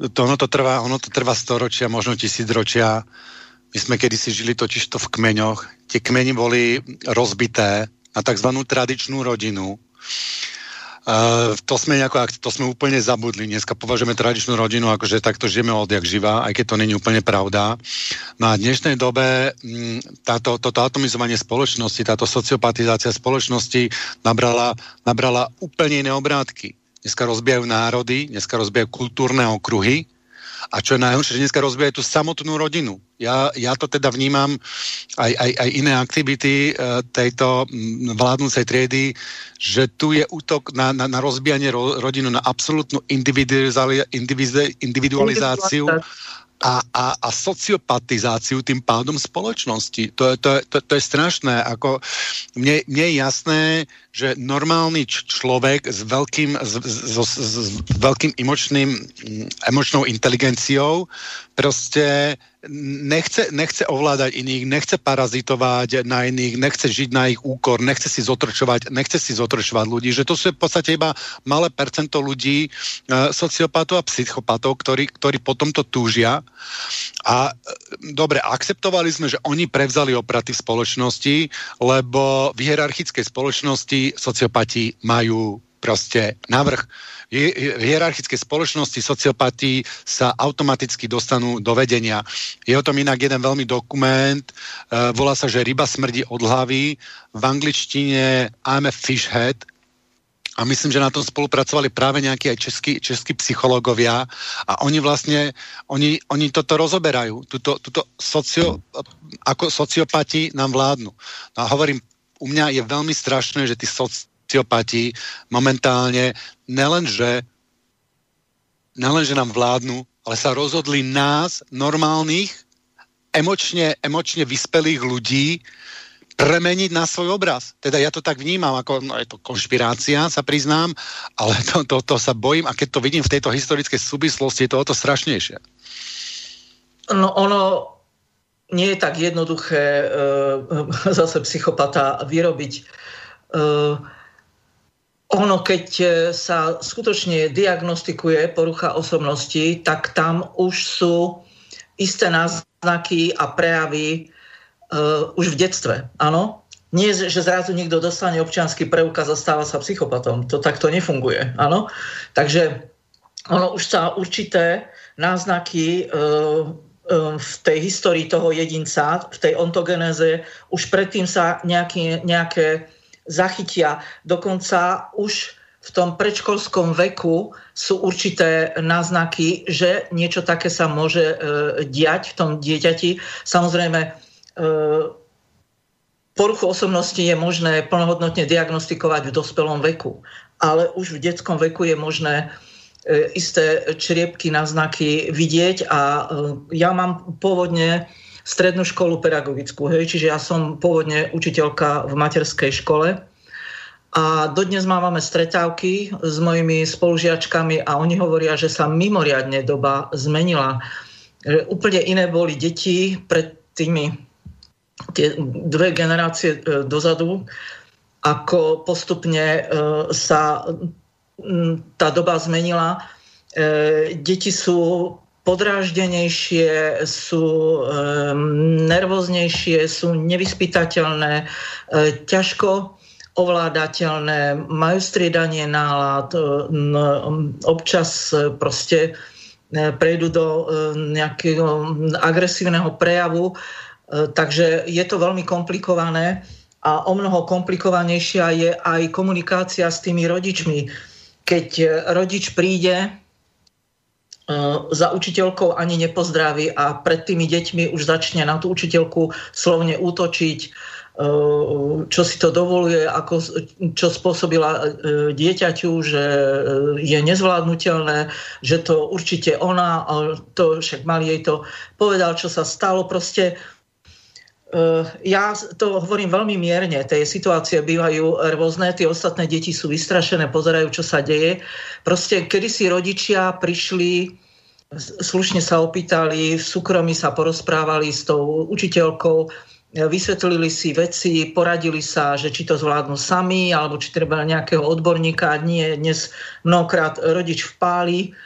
[SPEAKER 1] to, ono, to trvá, ono to trvá storočia, možno tisícročia. My sme kedysi žili totiž to v kmeňoch. Tie kmeni boli rozbité na tzv. tradičnú rodinu. Uh, to sme, nejako, to sme úplne zabudli. Dneska považujeme tradičnú rodinu, akože takto žijeme odjak živa, aj keď to není úplne pravda. No a v dnešnej dobe mm, táto, toto atomizovanie spoločnosti, táto sociopatizácia spoločnosti nabrala, nabrala úplne iné obrátky dneska rozbijajú národy, dneska rozbijajú kultúrne okruhy a čo je najhoršie, že dneska rozbijajú tú samotnú rodinu. Ja, ja to teda vnímam aj, aj, aj iné aktivity e, tejto vládnúcej triedy, že tu je útok na, na, na rozbijanie ro, rodinu, na absolútnu individualizáciu a, a, a sociopatizáciu tým pádom spoločnosti. To, to, to, to je strašné. Ako, mne, mne je jasné, že normálny človek s veľkým, s, s, s, s veľkým emočným, emočnou inteligenciou proste nechce, nechce ovládať iných, nechce parazitovať na iných, nechce žiť na ich úkor, nechce si zotročovať, nechce si zotročovať ľudí, že to sú v podstate iba malé percento ľudí, e, sociopatov a psychopatov, ktorí, ktorí potom to túžia. A e, dobre, akceptovali sme, že oni prevzali opraty v spoločnosti, lebo v hierarchickej spoločnosti sociopati majú proste navrh. V hierarchickej spoločnosti sociopatí sa automaticky dostanú do vedenia. Je o tom inak jeden veľmi dokument, uh, volá sa, že ryba smrdí od hlavy, v angličtine I'm a fish head, a myslím, že na tom spolupracovali práve nejakí aj českí, českí psychológovia. A oni vlastne, oni, oni toto rozoberajú, tuto, tuto socio, ako sociopati nám vládnu. No a hovorím, u mňa je veľmi strašné, že tí sociopati momentálne nelenže nelenže nám vládnu, ale sa rozhodli nás, normálnych, emočne, emočne vyspelých ľudí, premeniť na svoj obraz. Teda ja to tak vnímam, ako no, je to konšpirácia, sa priznám, ale to, to, to sa bojím a keď to vidím v tejto historickej súvislosti, je to o to strašnejšie.
[SPEAKER 2] No ono nie je tak jednoduché e, zase psychopata vyrobiť. E, ono, keď sa skutočne diagnostikuje porucha osobnosti, tak tam už sú isté náznaky a prejavy už v detstve, áno. Nie, že zrazu niekto dostane občianský preukaz a stáva sa psychopatom. To takto nefunguje, áno. Takže ono už sa určité náznaky v tej histórii toho jedinca, v tej ontogenéze, už predtým sa nejaký, nejaké zachytia. Dokonca už v tom predškolskom veku sú určité náznaky, že niečo také sa môže e, diať v tom dieťati. Samozrejme, E, poruchu osobnosti je možné plnohodnotne diagnostikovať v dospelom veku, ale už v detskom veku je možné e, isté čriepky, náznaky vidieť a e, ja mám pôvodne strednú školu pedagogickú, hej, čiže ja som pôvodne učiteľka v materskej škole a dodnes máme stretávky s mojimi spolužiačkami a oni hovoria, že sa mimoriadne doba zmenila. Že úplne iné boli deti pred tými tie dve generácie e, dozadu, ako postupne e, sa tá doba zmenila. E, deti sú podráždenejšie, sú nervóznejšie, sú nevyspytateľné, ťažko ovládateľné, majú striedanie nálad, občas proste prejdú do nejakého agresívneho prejavu E, takže je to veľmi komplikované a o mnoho komplikovanejšia je aj komunikácia s tými rodičmi. Keď rodič príde e, za učiteľkou ani nepozdraví a pred tými deťmi už začne na tú učiteľku slovne útočiť, e, čo si to dovoluje, ako, čo spôsobila dieťaťu, že je nezvládnutelné, že to určite ona, to však mali jej to povedal, čo sa stalo. Proste ja to hovorím veľmi mierne, tie situácie bývajú rôzne, tie ostatné deti sú vystrašené, pozerajú, čo sa deje. Proste, kedy si rodičia prišli, slušne sa opýtali, v súkromí sa porozprávali s tou učiteľkou, vysvetlili si veci, poradili sa, že či to zvládnu sami, alebo či treba nejakého odborníka. Nie, dnes mnohokrát rodič vpáli,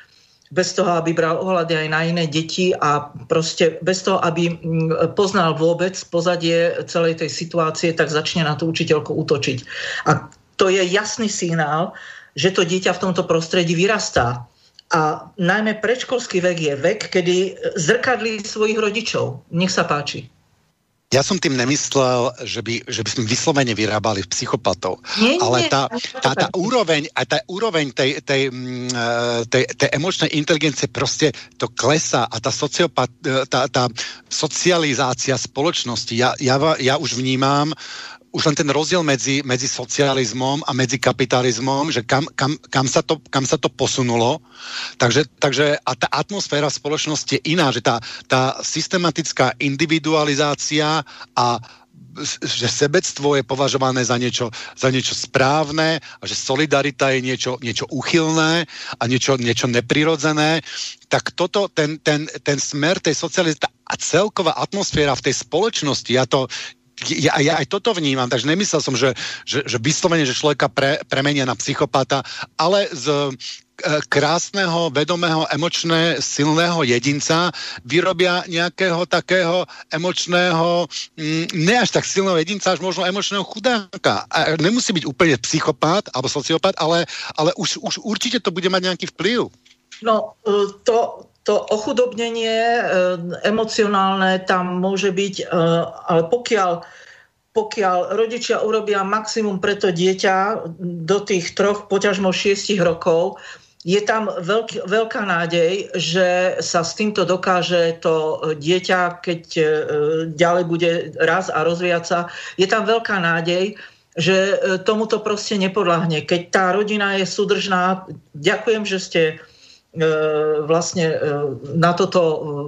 [SPEAKER 2] bez toho, aby bral ohľady aj na iné deti a proste bez toho, aby mm, poznal vôbec pozadie celej tej situácie, tak začne na tú učiteľku útočiť. A to je jasný signál, že to dieťa v tomto prostredí vyrastá. A najmä predškolský vek je vek, kedy zrkadlí svojich rodičov. Nech sa páči.
[SPEAKER 1] Ja som tým nemyslel, že by, že by sme vyslovene vyrábali psychopatov, nie, ale tá, tá, tá úroveň, a tá úroveň tej, tej, mm, e, tej, tej emočnej inteligencie proste to klesá a tá, sociopat, e, tá, tá socializácia spoločnosti, ja, ja, ja už vnímam už len ten rozdiel medzi, medzi socializmom a medzi kapitalizmom, že kam, kam, kam, sa, to, kam sa to posunulo. Takže, takže a tá atmosféra v spoločnosti je iná, že tá, tá systematická individualizácia a že sebectvo je považované za niečo, za niečo správne a že solidarita je niečo, niečo uchylné a niečo, niečo neprirodzené, tak toto, ten, ten, ten smer tej sociality a celková atmosféra v tej spoločnosti, ja to, ja, ja aj toto vnímam, takže nemyslel som, že, že, že vyslovene, že človeka pre, premenia na psychopata, ale z e, krásneho, vedomého, emočné, silného jedinca vyrobia nejakého takého emočného, mm, ne až tak silného jedinca, až možno emočného chudáka. A nemusí byť úplne psychopat alebo sociopat, ale, ale už, už určite to bude mať nejaký vplyv.
[SPEAKER 2] No, e, to, to ochudobnenie e, emocionálne tam môže byť, e, ale pokiaľ pokiaľ rodičia urobia maximum pre to dieťa do tých troch, poťažmo šiestich rokov, je tam veľk, veľká nádej, že sa s týmto dokáže to dieťa, keď e, ďalej bude raz a rozvíjať sa, je tam veľká nádej, že tomuto proste nepodľahne. Keď tá rodina je súdržná, ďakujem, že ste vlastne na toto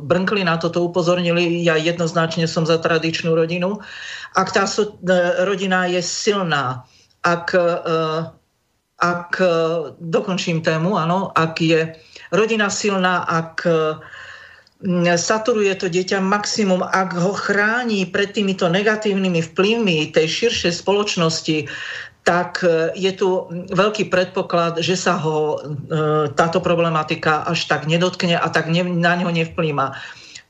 [SPEAKER 2] brnkli, na toto upozornili. Ja jednoznačne som za tradičnú rodinu. Ak tá rodina je silná, ak ak e, dokončím tému, áno, ak je rodina silná, ak e, saturuje to dieťa maximum, ak ho chráni pred týmito negatívnymi vplyvmi tej širšej spoločnosti, tak e, je tu veľký predpoklad, že sa ho táto problematika až tak nedotkne a tak na neho nevplýma.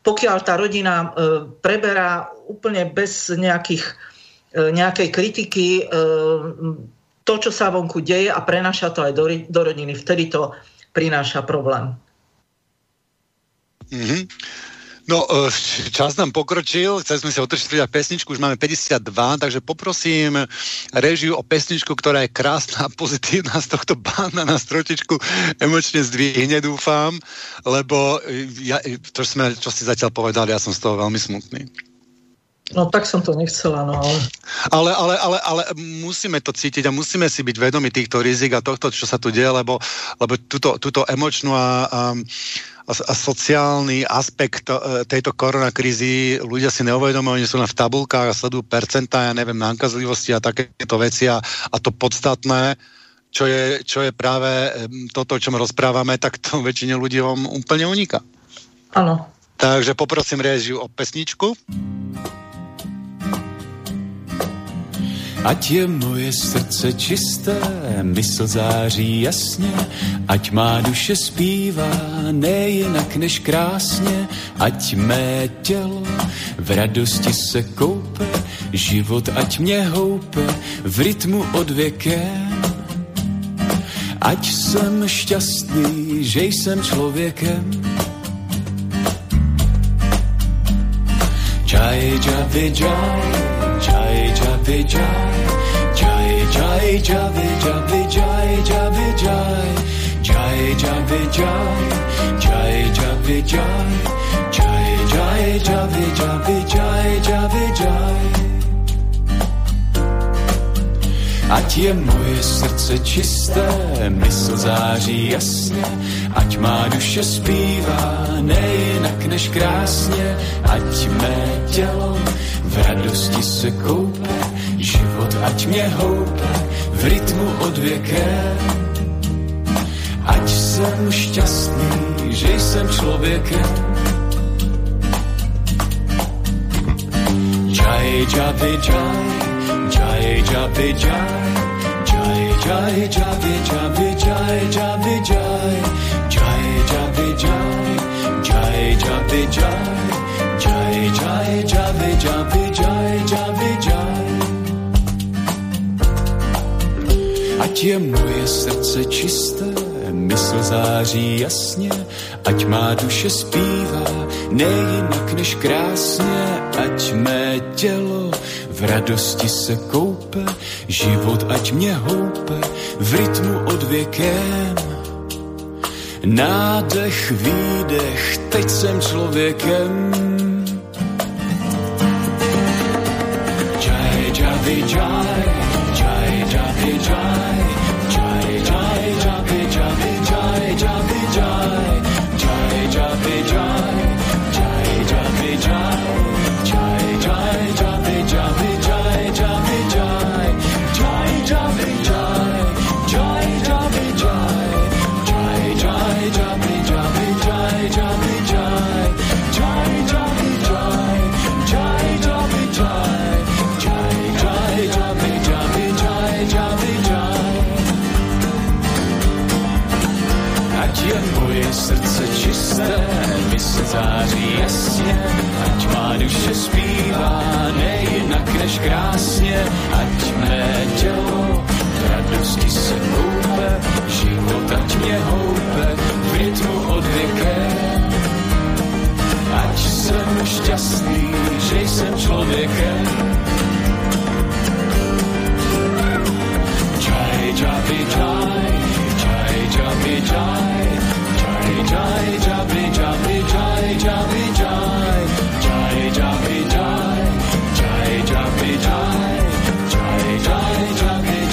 [SPEAKER 2] Pokiaľ tá rodina preberá úplne bez nejakých, nejakej kritiky to, čo sa vonku deje a prenáša to aj do, do rodiny. Vtedy to prináša problém.
[SPEAKER 1] Mm-hmm. No, e, čas nám pokročil, chceli sme si otočiť a pesničku, už máme 52, takže poprosím režiu o pesničku, ktorá je krásna a pozitívna z tohto bána na strotičku emočne zdvihne, dúfam, lebo ja, to, sme, čo si zatiaľ povedali, ja som z toho veľmi smutný.
[SPEAKER 2] No tak som to nechcela, no ale...
[SPEAKER 1] Ale, ale, ale, ale musíme to cítiť a musíme si byť vedomi týchto rizik a tohto, čo sa tu deje, lebo, lebo túto, túto emočnú a, a sociálny aspekt e, tejto koronakrízy ľudia si neuvedomujú, oni sú len v tabulkách a sledujú percentá, ja neviem, nákazlivosti a takéto veci a, a to podstatné, čo je, čo je práve toto, o čom rozprávame, tak to väčšine ľudí úplne uniká.
[SPEAKER 2] Áno.
[SPEAKER 1] Takže poprosím režiu o pesničku.
[SPEAKER 3] Ať je moje srdce čisté, mysl září jasně, ať má duše zpívá nejinak než krásně, ať mé tělo v radosti se koupe, život ať mě houpe v rytmu odvěkem. Ať jsem šťastný, že jsem člověkem. Jai Javi Jai, Jai Javi Jai. Jai Javi Javi Jai Javi Jai Jai Javi Jai Jai Javi Jai Jai Jai Javi Javi Jai Javi Jai Ať je moje srdce čisté, mysl září jasně, ať má duše zpívá nejinak než krásně, ať mé tělo v radosti se koupe, život ať mě houpe v rytmu odvěkem. Ať jsem šťastný, že jsem člověkem. Jai Javi Jai, Jai Javi Jai, Jai Jai Javi Javi Jai Javi Jai, Jai Javi Jai, Jai Javi Jai, Jai Jai Javi Javi Jai Javi Jai. Ať je moje srdce čisté, mysl září jasně, ať má duše zpívá nejinak než krásně, ať mé tělo v radosti se koupe, život ať mě houpe v rytmu odvěkem. Nádech, výdech, teď jsem člověkem. Jai, jai, jai, jai, jai, jai. se krásně, ať mé tělo v radosti se koupe, život ať mě houpe v rytmu od věké. Ať jsem šťastný, že jsem člověkem. Čaj, čapi, čaj, čaj, čapi, čaj, čaj, čaj, čapi, čapi, čaj, čapi, čaj, čaj, čapi, čaj, Jai Jai Jai Jai Jai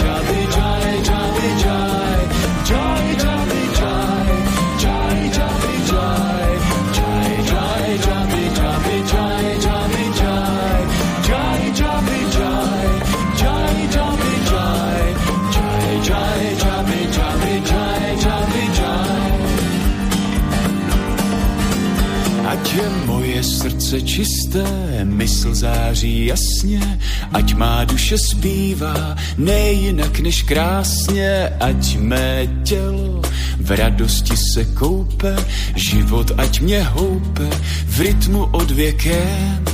[SPEAKER 3] srdce čisté, mysl září jasně, ať má duše zpívá, nejinak než krásně, ať mé tělo v radosti se koupe, život ať mě houpe v rytmu odvěkem.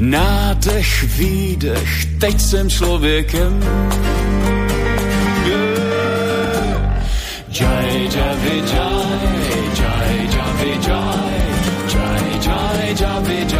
[SPEAKER 3] Nádech, výdech, teď jsem člověkem. Jai, jai, jai. be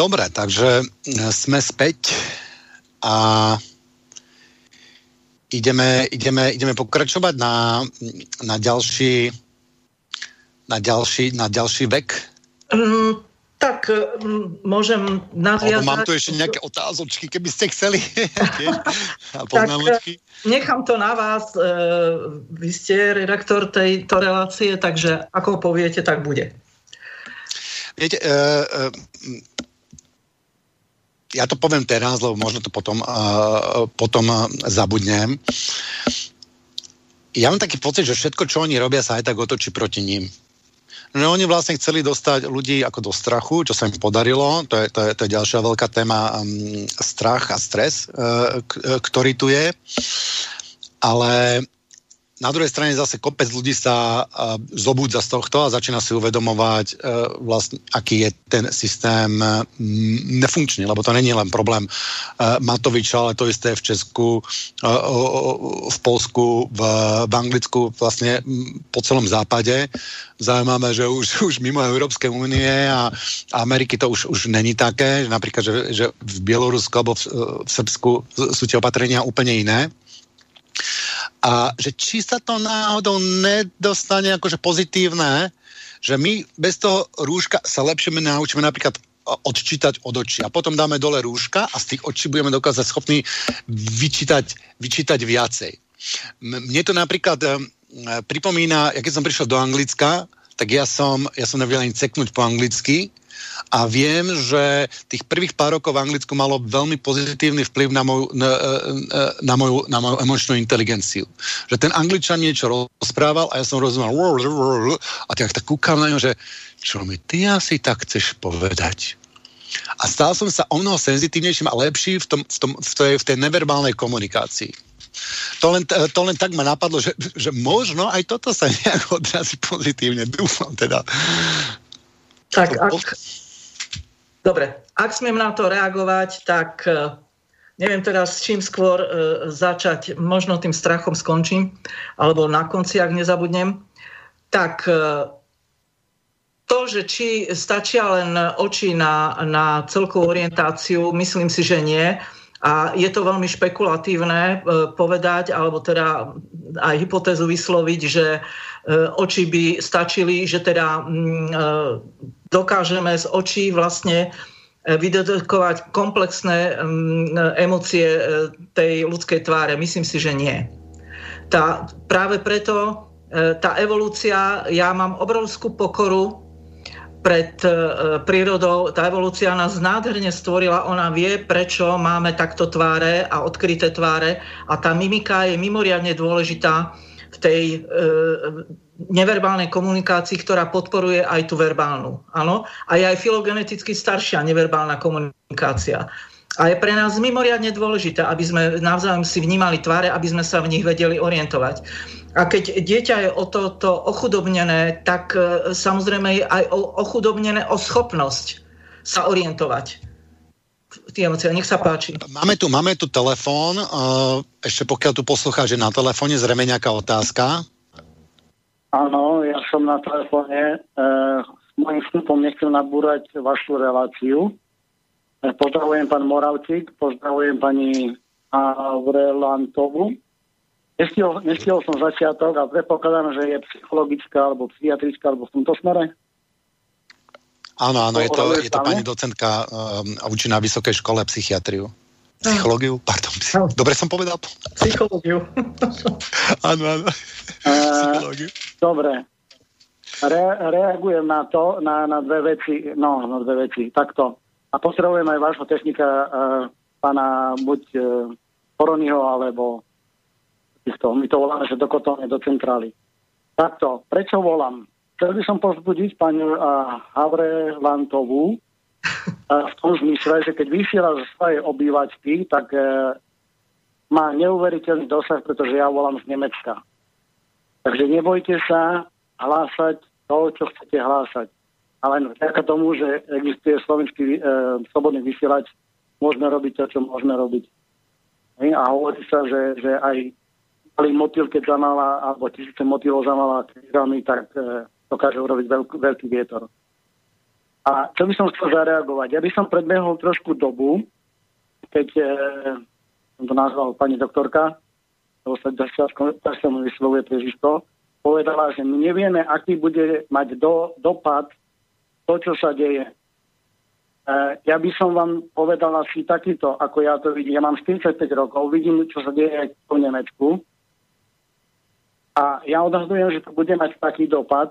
[SPEAKER 1] Dobre, takže e, sme späť a ideme, ideme, ideme pokračovať na, na, ďalší, na, ďalší, na ďalší vek.
[SPEAKER 2] Mm, tak mm, môžem nadviazať...
[SPEAKER 1] mám tu ešte nejaké otázočky, keby ste chceli.
[SPEAKER 2] a tak e, nechám to na vás. E, vy ste redaktor tejto relácie, takže ako poviete, tak bude.
[SPEAKER 1] Viete, uh, uh, ja to poviem teraz, lebo možno to potom, uh, potom zabudnem. Ja mám taký pocit, že všetko, čo oni robia, sa aj tak otočí proti ním. No oni vlastne chceli dostať ľudí ako do strachu, čo sa im podarilo. To je, to je, to je ďalšia veľká téma um, strach a stres, uh, k, ktorý tu je. Ale na druhej strane zase kopec ľudí sa zobúdza z tohto a začína si uvedomovať, uh, vlastne, aký je ten systém uh, nefunkčný, lebo to není len problém uh, Matoviča, ale to isté v Česku, v Polsku, v, v Anglicku, vlastne po celom západe. Zaujímavé, že už, už mimo Európskej únie a Ameriky to už, už není také, napríklad, že, že v Bielorusku alebo v, v Srbsku sú tie opatrenia úplne iné a že či sa to náhodou nedostane akože pozitívne, že my bez toho rúška sa lepšie naučíme napríklad odčítať od očí. A potom dáme dole rúška a z tých očí budeme dokázať schopní vyčítať, vyčítať viacej. Mne to napríklad pripomína, ja keď som prišiel do Anglicka, tak ja som, ja som nevedel ani ceknúť po anglicky, a viem, že tých prvých pár rokov v Anglicku malo veľmi pozitívny vplyv na moju, na, na, moju, na moju emočnú inteligenciu. Že ten Angličan niečo rozprával a ja som rozumel a tak, tak kúkam na ňo, že čo mi ty asi tak chceš povedať? A stal som sa o mnoho senzitívnejším a lepší v, tom, v, tom, v, tej, v tej neverbálnej komunikácii. To len, to len tak ma napadlo, že, že možno aj toto sa nejak odrazí pozitívne. Dúfam teda.
[SPEAKER 2] Tak ak, dobre, ak smiem na to reagovať, tak e, neviem teraz čím skôr e, začať, možno tým strachom skončím, alebo na konci, ak nezabudnem, tak e, to, že či stačia len oči na, na celkovú orientáciu, myslím si, že nie. A je to veľmi špekulatívne povedať, alebo teda aj hypotézu vysloviť, že oči by stačili, že teda mm, dokážeme z očí vlastne vydedukovať komplexné mm, emócie tej ľudskej tváre. Myslím si, že nie. Tá, práve preto tá evolúcia, ja mám obrovskú pokoru pred prírodou. Tá evolúcia nás nádherne stvorila, ona vie, prečo máme takto tváre a odkryté tváre a tá mimika je mimoriadne dôležitá v tej e, neverbálnej komunikácii, ktorá podporuje aj tú verbálnu. Áno? A je aj filogeneticky staršia neverbálna komunikácia. A je pre nás mimoriadne dôležité, aby sme navzájom si vnímali tváre, aby sme sa v nich vedeli orientovať. A keď dieťa je o toto ochudobnené, tak e, samozrejme je aj ochudobnené o schopnosť sa orientovať. Tie emócie, nech sa páči.
[SPEAKER 1] Máme tu, máme tu telefón. E, ešte pokiaľ tu poslucháš, že na telefóne zrejme nejaká otázka.
[SPEAKER 4] Áno, ja som na telefóne. E, s mojím vstupom nechcem nabúrať vašu reláciu. Pozdravujem pán Moravčík, pozdravujem pani Avrelantovu Nestihol, nestihol som začiatok a predpokladám, že je psychologická alebo psychiatrická alebo v tomto smere.
[SPEAKER 1] Áno, áno, je to, je to pani docentka um, učí na vysokej škole psychiatriu. Psychológiu? Pardon. Dobre som povedal?
[SPEAKER 2] Psychológiu.
[SPEAKER 1] áno, áno.
[SPEAKER 4] Uh, dobre. Re- reagujem na to, na, na dve veci, no, na dve veci, takto. A potrebujem aj vášho technika, uh, pána buď uh, Poronyho, alebo týchto, my to voláme, že do kotolne, do centrály. Takto, prečo volám? Chcel by som pozbudiť pani Havre Lantovú v tom zmysle, že keď vysiela zo svojej obývačky, tak uh, má neuveriteľný dosah, pretože ja volám z Nemecka. Takže nebojte sa hlásať to, čo chcete hlásať. Ale vďaka tomu, že existuje slovenský e, slobodný vysielač, môžeme robiť to, čo môžeme robiť. A hovorí sa, že, že aj malý motýl, keď zamala, alebo tisíce motýlov zamala tak e, dokáže urobiť veľký, veľký vietor. A čo by som chcel zareagovať? Ja by som predbehol trošku dobu, keď e, som to nazval pani doktorka, lebo sa ťažko mi vyslovuje priežisko, povedala, že my nevieme, aký bude mať do, dopad to, čo sa deje. E, ja by som vám povedal asi takýto, ako ja to vidím. Ja mám 45 rokov, vidím, čo sa deje v Nemecku a ja odhadujem, že to bude mať taký dopad,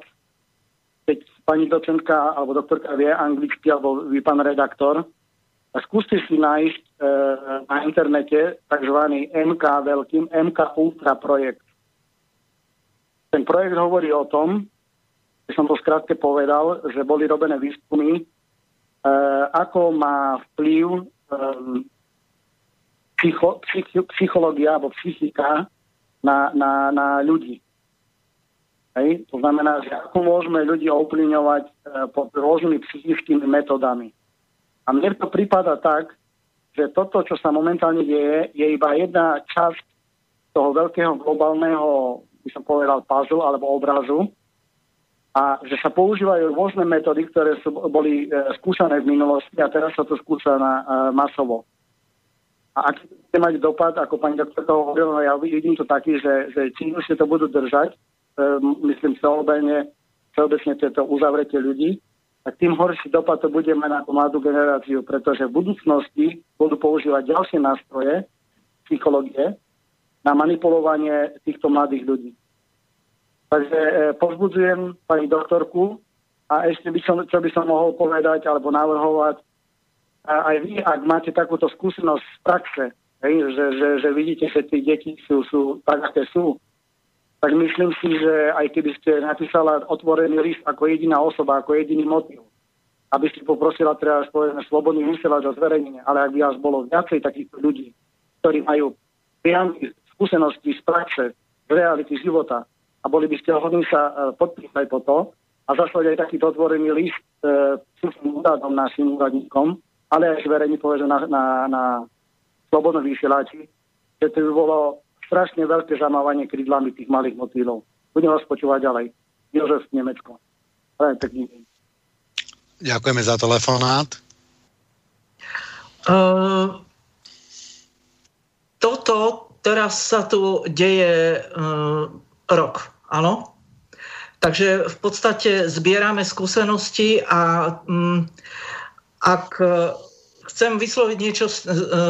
[SPEAKER 4] keď pani docentka alebo doktorka vie anglicky, alebo vy, pán redaktor, a skúste si nájsť e, na internete tzv. MK veľkým, MK Ultra projekt. Ten projekt hovorí o tom, že som to skrátke povedal, že boli robené výskumy, e, ako má vplyv e, psycho, psychi, psychológia alebo psychika na, na, na ľudí. Hej? To znamená, že ako môžeme ľudí ovplyvňovať e, pod rôznymi psychickými metodami. A mne to prípada tak, že toto, čo sa momentálne deje, je iba jedna časť toho veľkého globálneho, by som povedal, puzzle alebo obrazu. A že sa používajú rôzne metódy, ktoré sú, boli e, skúšané v minulosti a teraz sa to skúša na, e, masovo. A aký bude mať dopad, ako pani doktorka hovorila, ja vidím to taký, že, že čím už to budú držať, myslím všeobecne, všeobecne tieto uzavretie ľudí, tak tým horší dopad to bude mať na tú mladú generáciu, pretože v budúcnosti budú používať ďalšie nástroje psychológie na manipulovanie týchto mladých ľudí. Takže e, pozbudzujem pani doktorku a ešte by som, čo by som mohol povedať alebo navrhovať, a aj vy, ak máte takúto skúsenosť z praxe, hej, že, že, že vidíte, že tí deti sú, sú tak, aké sú, tak myslím si, že aj keby ste napísala otvorený list ako jediná osoba, ako jediný motiv, aby ste poprosila teraz povedzme slobodný vysielač o zverejnenie, ale ak by vás bolo viacej takýchto ľudí, ktorí majú priamy skúsenosti z praxe, z reality života a boli by ste hodní sa e, podpísať po to a zaslať aj takýto otvorený list e, úradom našim úradníkom, ale aj zverejní povedzme na, na, na slobodnom vysielači, že to by bolo strašne veľké zamávanie krídlami tých malých motýlov. Budem vás počúvať ďalej. Jozef Nemecko. pekný deň.
[SPEAKER 1] Ďakujeme za telefonát.
[SPEAKER 2] Uh, toto teraz sa tu deje uh, rok, áno? Takže v podstate zbierame skúsenosti a um, ak e, chcem vysloviť niečo, e,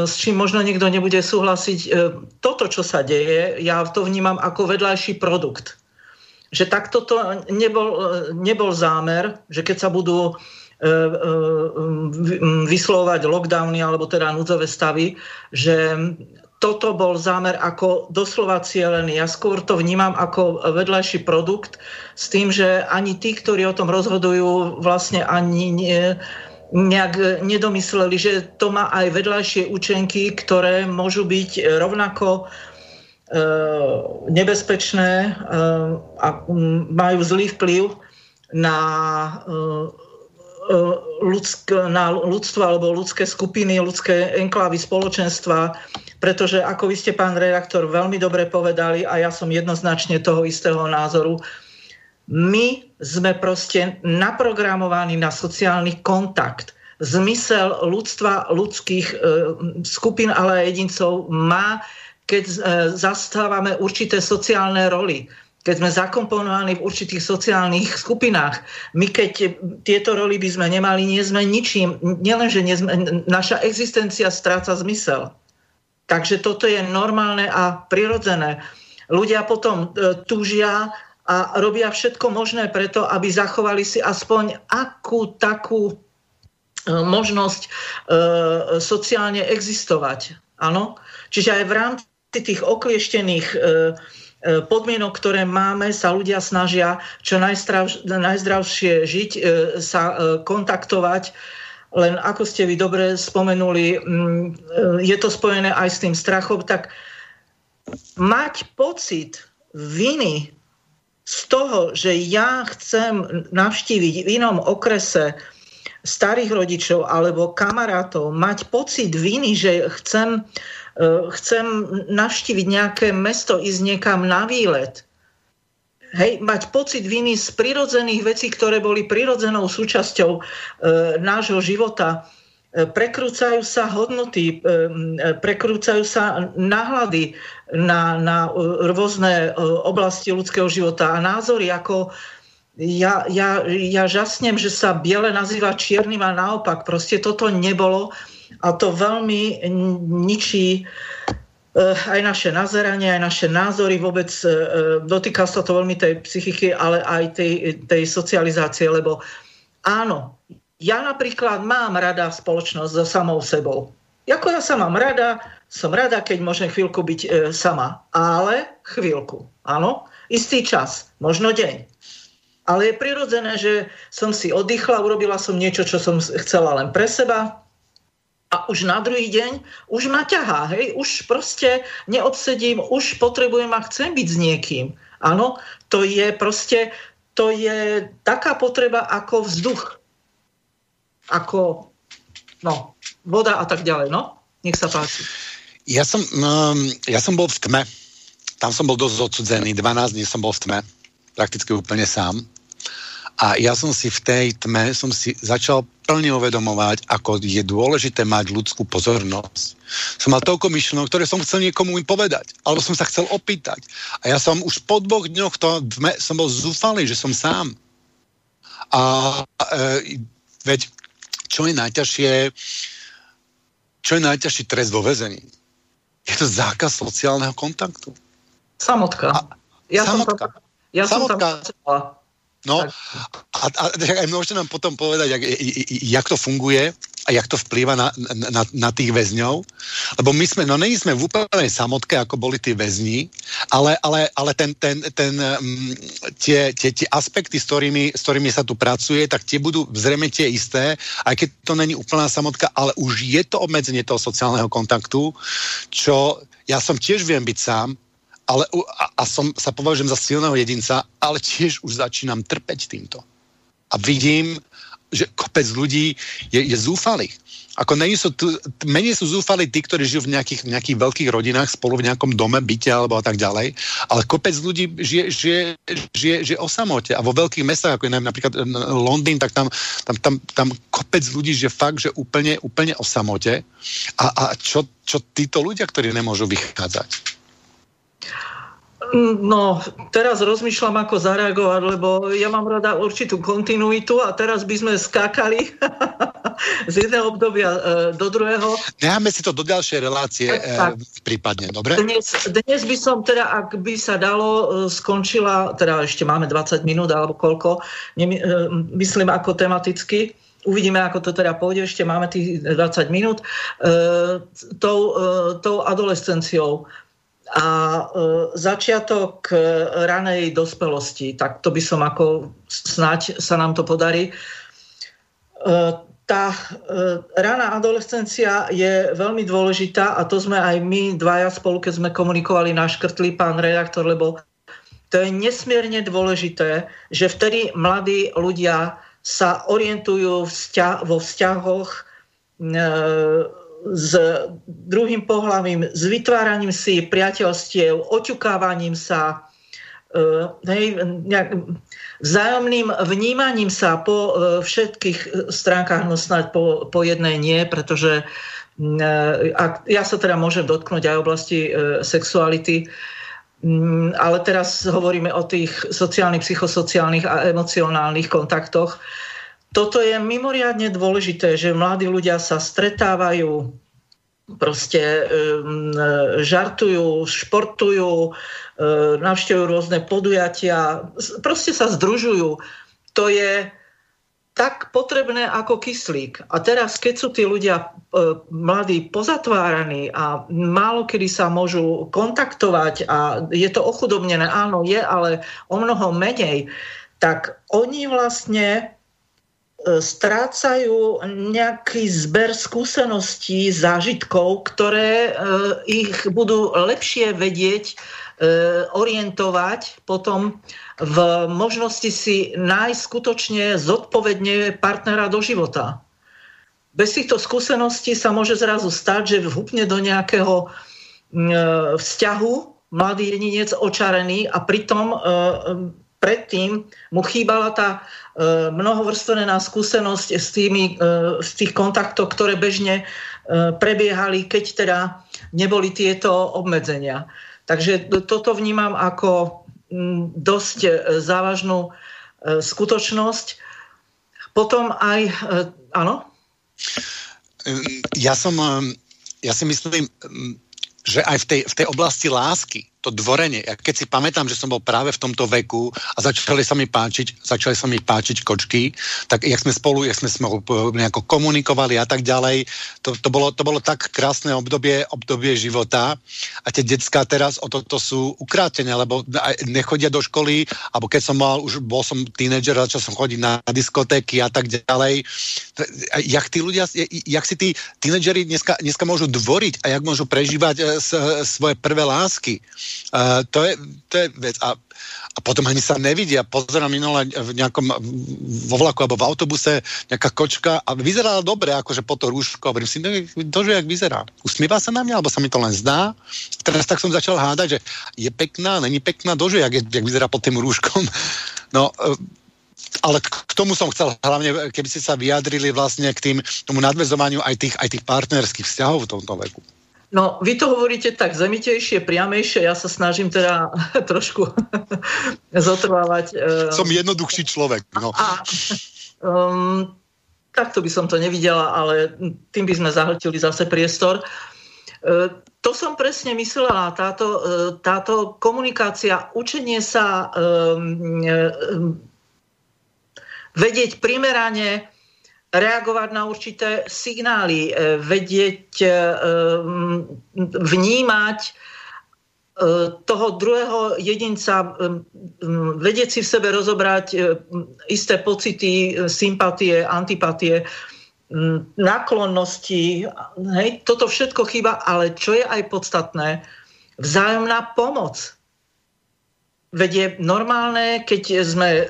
[SPEAKER 2] s čím možno niekto nebude súhlasiť, e, toto, čo sa deje, ja to vnímam ako vedľajší produkt. Že takto to nebol, nebol zámer, že keď sa budú vyslovať lockdowny alebo teda núdzové stavy, že toto bol zámer ako doslova cieľený. Ja skôr to vnímam ako vedľajší produkt s tým, že ani tí, ktorí o tom rozhodujú, vlastne ani nie, nejak nedomysleli, že to má aj vedľajšie účenky, ktoré môžu byť rovnako nebezpečné a majú zlý vplyv na ľudsk, na ľudstvo alebo ľudské skupiny, ľudské enklávy spoločenstva, pretože ako vy ste, pán redaktor, veľmi dobre povedali a ja som jednoznačne toho istého názoru, my sme proste naprogramovaní na sociálny kontakt. Zmysel ľudstva, ľudských e, skupín, ale aj jedincov má, keď e, zastávame určité sociálne roly keď sme zakomponovaní v určitých sociálnych skupinách. My keď tieto roly by sme nemali, nie sme ničím. Nielenže nie sme, naša existencia stráca zmysel. Takže toto je normálne a prirodzené. Ľudia potom e, túžia a robia všetko možné preto, aby zachovali si aspoň akú takú e, možnosť e, sociálne existovať. Áno? Čiže aj v rámci tých oklieštených e, E, podmienok, ktoré máme, sa ľudia snažia čo najzdrav, najzdravšie žiť, e, sa kontaktovať. Len ako ste vy dobre spomenuli, mm, je to spojené aj s tým strachom, tak mať pocit viny z toho, že ja chcem navštíviť v inom okrese starých rodičov alebo kamarátov, mať pocit viny, že chcem E, chcem navštíviť nejaké mesto, ísť niekam na výlet, hej, mať pocit viny z prirodzených vecí, ktoré boli prirodzenou súčasťou e, nášho života. E, prekrúcajú sa hodnoty, e, e prekrúcajú sa náhľady na, na rôzne oblasti ľudského života a názory, ako ja, ja, ja žasnem, že sa biele nazýva čiernym a naopak. Proste toto nebolo a to veľmi ničí aj naše nazeranie, aj naše názory, vôbec dotýka sa to veľmi tej psychiky, ale aj tej, tej socializácie, lebo áno, ja napríklad mám rada spoločnosť so samou sebou. Ako ja sa mám rada, som rada, keď môžem chvíľku byť e, sama. Ale chvíľku, áno, istý čas, možno deň. Ale je prirodzené, že som si oddychla, urobila som niečo, čo som chcela len pre seba, a už na druhý deň už ma ťahá, hej, už proste neobsedím, už potrebujem a chcem byť s niekým. Áno, to je proste, to je taká potreba ako vzduch, ako no, voda a tak ďalej, no. Nech sa páči.
[SPEAKER 1] Ja som, um, ja som bol v tme. Tam som bol dosť odsudzený. 12 dní som bol v tme. Prakticky úplne sám. A ja som si v tej tme som si začal plne uvedomovať, ako je dôležité mať ľudskú pozornosť. Som mal toľko myšlenok, ktoré som chcel niekomu im povedať, alebo som sa chcel opýtať. A ja som už po dvoch dňoch to som bol zúfalý, že som sám. A e, veď, čo je najťažšie, čo je najťažší trest vo väzení? Je to zákaz sociálneho kontaktu.
[SPEAKER 2] Samotka. A,
[SPEAKER 1] ja samotka.
[SPEAKER 2] som tam, ja samotka. som tam
[SPEAKER 1] No a, a aj môžete nám potom povedať, jak, jak to funguje a jak to vplýva na, na, na tých väzňov. Lebo my sme, no není sme v úplnej samotke, ako boli tí väzni, ale, ale, ale ten, ten, ten, um, tie, tie, tie aspekty, s ktorými, s ktorými sa tu pracuje, tak tie budú zrejme tie isté, aj keď to není úplná samotka, ale už je to obmedzenie toho sociálneho kontaktu, čo ja som tiež viem byť sám, ale, a, a som, sa považujem za silného jedinca, ale tiež už začínam trpeť týmto. A vidím, že kopec ľudí je, je zúfalých. Ako sú tu, menej sú zúfali tí, ktorí žijú v nejakých, nejakých veľkých rodinách spolu v nejakom dome, byte alebo tak ďalej, ale kopec ľudí žije, žije, žije, žije o samote a vo veľkých mestách, ako je napríklad Londýn, tak tam, tam, tam, tam kopec ľudí žije fakt, že úplne, úplne o samote a, a čo, čo títo ľudia, ktorí nemôžu vychádzať?
[SPEAKER 2] No, teraz rozmýšľam, ako zareagovať, lebo ja mám rada určitú kontinuitu a teraz by sme skákali z jedného obdobia e, do druhého.
[SPEAKER 1] Necháme si to do ďalšej relácie e, tak, prípadne, dobre?
[SPEAKER 2] Dnes, dnes by som teda, ak by sa dalo, e, skončila, teda ešte máme 20 minút alebo koľko, nemy, myslím ako tematicky, Uvidíme, ako to teda pôjde, ešte máme tých 20 minút. E, tou, e, tou adolescenciou a e, začiatok e, ranej dospelosti, tak to by som ako snáď sa nám to podarí. E, tá rána adolescencia je veľmi dôležitá a to sme aj my dvaja spolu, keď sme komunikovali, naškrtli pán redaktor, lebo to je nesmierne dôležité, že vtedy mladí ľudia sa orientujú vo vzťahoch s druhým pohľavím, s vytváraním si priateľstiev, oťukávaním sa, e, hej, nejak, vzájomným vnímaním sa po e, všetkých stránkach, no snáď po, po jednej nie, pretože e, a ja sa teda môžem dotknúť aj oblasti sexuality, ale teraz hovoríme o tých sociálnych, psychosociálnych a emocionálnych kontaktoch. Toto je mimoriadne dôležité, že mladí ľudia sa stretávajú, proste žartujú, športujú, E, navštevujú rôzne podujatia, proste sa združujú. To je tak potrebné ako kyslík. A teraz, keď sú tí ľudia e, mladí pozatváraní a málo kedy sa môžu kontaktovať a je to ochudobnené, áno, je, ale o mnoho menej, tak oni vlastne strácajú nejaký zber skúseností, zážitkov, ktoré ich budú lepšie vedieť E, orientovať potom v možnosti si nájsť skutočne zodpovedne partnera do života. Bez týchto skúseností sa môže zrazu stať, že vhupne do nejakého e, vzťahu mladý jedinec očarený a pritom e, predtým mu chýbala tá mnohovrstvená skúsenosť s tými, z tých kontaktov, ktoré bežne prebiehali, keď teda neboli tieto obmedzenia. Takže toto vnímam ako dosť e, závažnú e, skutočnosť. Potom aj, e, áno?
[SPEAKER 1] Ja som, ja si myslím, že aj v tej, v tej oblasti lásky to dvorenie. Ja keď si pamätám, že som bol práve v tomto veku a začali sa mi páčiť, začali sa mi páčiť kočky, tak jak sme spolu, jak sme spolu nejako komunikovali a tak ďalej, to, to, bolo, to bolo tak krásne obdobie, obdobie života a tie detská teraz o toto sú ukrátené, lebo nechodia do školy, alebo keď som mal, už bol som tínedžer, začal som chodiť na diskotéky a tak ďalej. Jak tí ľudia, jak si tí tínedžeri dneska, dneska môžu dvoriť a jak môžu prežívať e, svoje prvé lásky Uh, to, je, to je vec. A, a potom ani sa nevidia. Pozerám minule v nejakom vo vlaku alebo v autobuse nejaká kočka a vyzerala dobre, akože po to rúško. Hovorím si, no, že jak vyzerá. Usmieva sa na mňa, alebo sa mi to len zdá. Teraz tak som začal hádať, že je pekná, není pekná, dože, jak, jak vyzerá pod tým rúškom. No, uh, ale k tomu som chcel hlavne, keby ste sa vyjadrili vlastne k tým, tomu nadvezovaniu aj tých, aj tých partnerských vzťahov v tomto veku.
[SPEAKER 2] No, vy to hovoríte tak zemitejšie, priamejšie, ja sa snažím teda trošku zotrvávať.
[SPEAKER 1] Uh, Som jednoduchší človek. No. A,
[SPEAKER 2] um, takto by som to nevidela, ale tým by sme zahltili zase priestor. Uh, to som presne myslela, táto, uh, táto komunikácia, učenie sa um, vedieť primerane reagovať na určité signály, e, vedieť, e, vnímať e, toho druhého jedinca, vedieť si v sebe rozobrať isté pocity, sympatie, antipatie, náklonnosti. Hej, toto všetko chýba, ale čo je aj podstatné, vzájomná pomoc. Veď je normálne, keď sme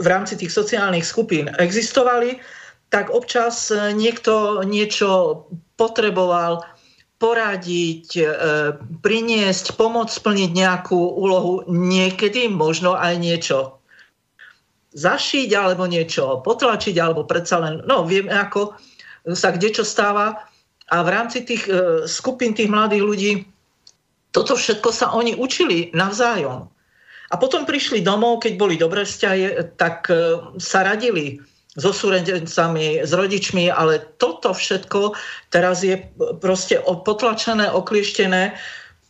[SPEAKER 2] v rámci tých sociálnych skupín existovali, tak občas e, niekto niečo potreboval poradiť, e, priniesť, pomôcť splniť nejakú úlohu, niekedy možno aj niečo zašiť alebo niečo potlačiť, alebo predsa len, no vieme ako sa kde čo stáva. A v rámci tých e, skupín tých mladých ľudí toto všetko sa oni učili navzájom. A potom prišli domov, keď boli dobré vzťahy, tak sa radili so súrodencami, s rodičmi, ale toto všetko teraz je proste potlačené, oklieštené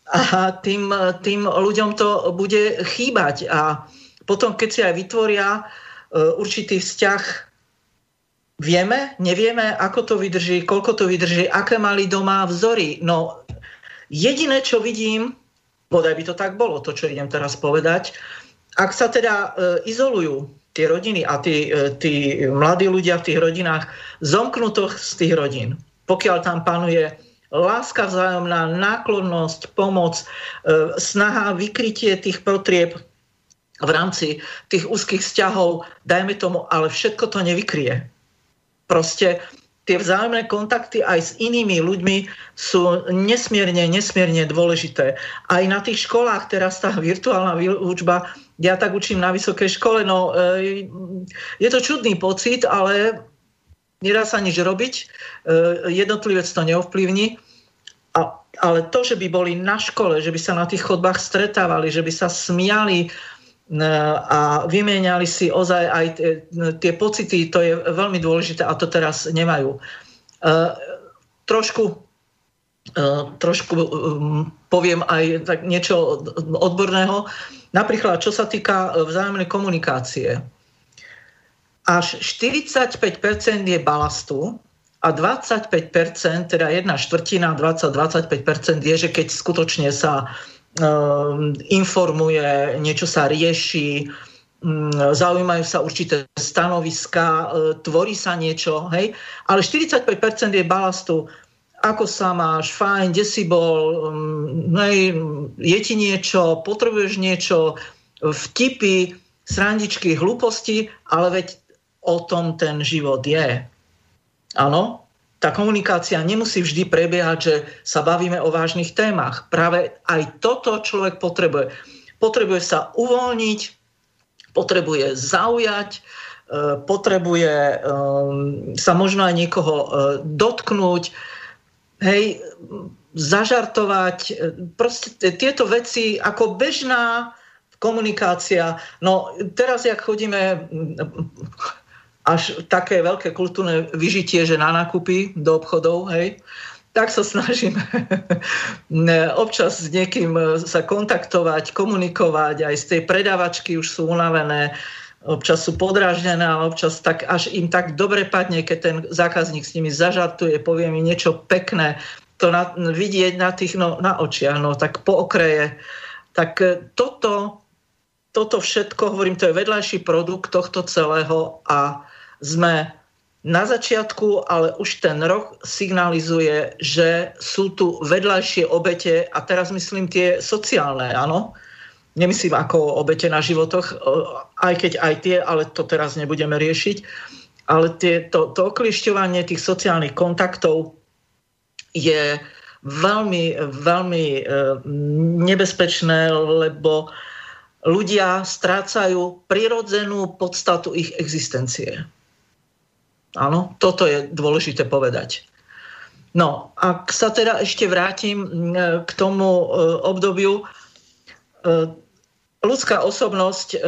[SPEAKER 2] a tým, tým ľuďom to bude chýbať. A potom, keď si aj vytvoria e, určitý vzťah, vieme, nevieme, ako to vydrží, koľko to vydrží, aké mali doma vzory. No jediné, čo vidím, bodaj by to tak bolo, to, čo idem teraz povedať, ak sa teda e, izolujú tie rodiny a tí, e, tí mladí ľudia v tých rodinách zomknú to z tých rodín. Pokiaľ tam panuje láska vzájomná, náklonnosť, pomoc, e, snaha, vykrytie tých potrieb v rámci tých úzkých vzťahov, dajme tomu, ale všetko to nevykrie. Proste tie vzájomné kontakty aj s inými ľuďmi sú nesmierne, nesmierne dôležité. Aj na tých školách teraz tá virtuálna výučba, ja tak učím na vysokej škole, no e, je to čudný pocit, ale nedá sa nič robiť, e, jednotlivec to neovplyvní. A, ale to, že by boli na škole, že by sa na tých chodbách stretávali, že by sa smiali, a vymieniali si ozaj aj tie pocity, to je veľmi dôležité a to teraz nemajú. E, trošku, e, trošku um, poviem aj tak niečo odborného. Napríklad, čo sa týka vzájomnej komunikácie. Až 45% je balastu a 25%, teda jedna štvrtina, 20-25% je, že keď skutočne sa Ehm, informuje, niečo sa rieši, mm, zaujímajú sa určité stanoviska, e, tvorí sa niečo, hej? Ale 45% je balastu, ako sa máš, fajn, kde si bol, mm, hej, je ti niečo, potrebuješ niečo, vtipy, srandičky, hlúposti, ale veď o tom ten život je. Áno? Tá komunikácia nemusí vždy prebiehať, že sa bavíme o vážnych témach. Práve aj toto človek potrebuje. Potrebuje sa uvoľniť, potrebuje zaujať, e, potrebuje e, sa možno aj niekoho e, dotknúť, hej, zažartovať. Proste tieto veci ako bežná komunikácia. No teraz, jak chodíme až také veľké kultúrne vyžitie, že na nákupy do obchodov, hej, tak sa snažím občas s niekým sa kontaktovať, komunikovať, aj z tej predavačky už sú unavené, občas sú podráždené, ale občas tak až im tak dobre padne, keď ten zákazník s nimi zažartuje, povie mi niečo pekné, to na, vidieť na tých no, na očiach, no tak po okraje. Tak toto, toto všetko, hovorím, to je vedľajší produkt tohto celého a sme na začiatku, ale už ten rok signalizuje, že sú tu vedľajšie obete, a teraz myslím tie sociálne, áno, nemyslím ako obete na životoch, aj keď aj tie, ale to teraz nebudeme riešiť, ale tie, to, to okliešťovanie tých sociálnych kontaktov je veľmi, veľmi e, nebezpečné, lebo ľudia strácajú prirodzenú podstatu ich existencie. Áno, toto je dôležité povedať. No, ak sa teda ešte vrátim k tomu e, obdobiu, e, ľudská osobnosť, e,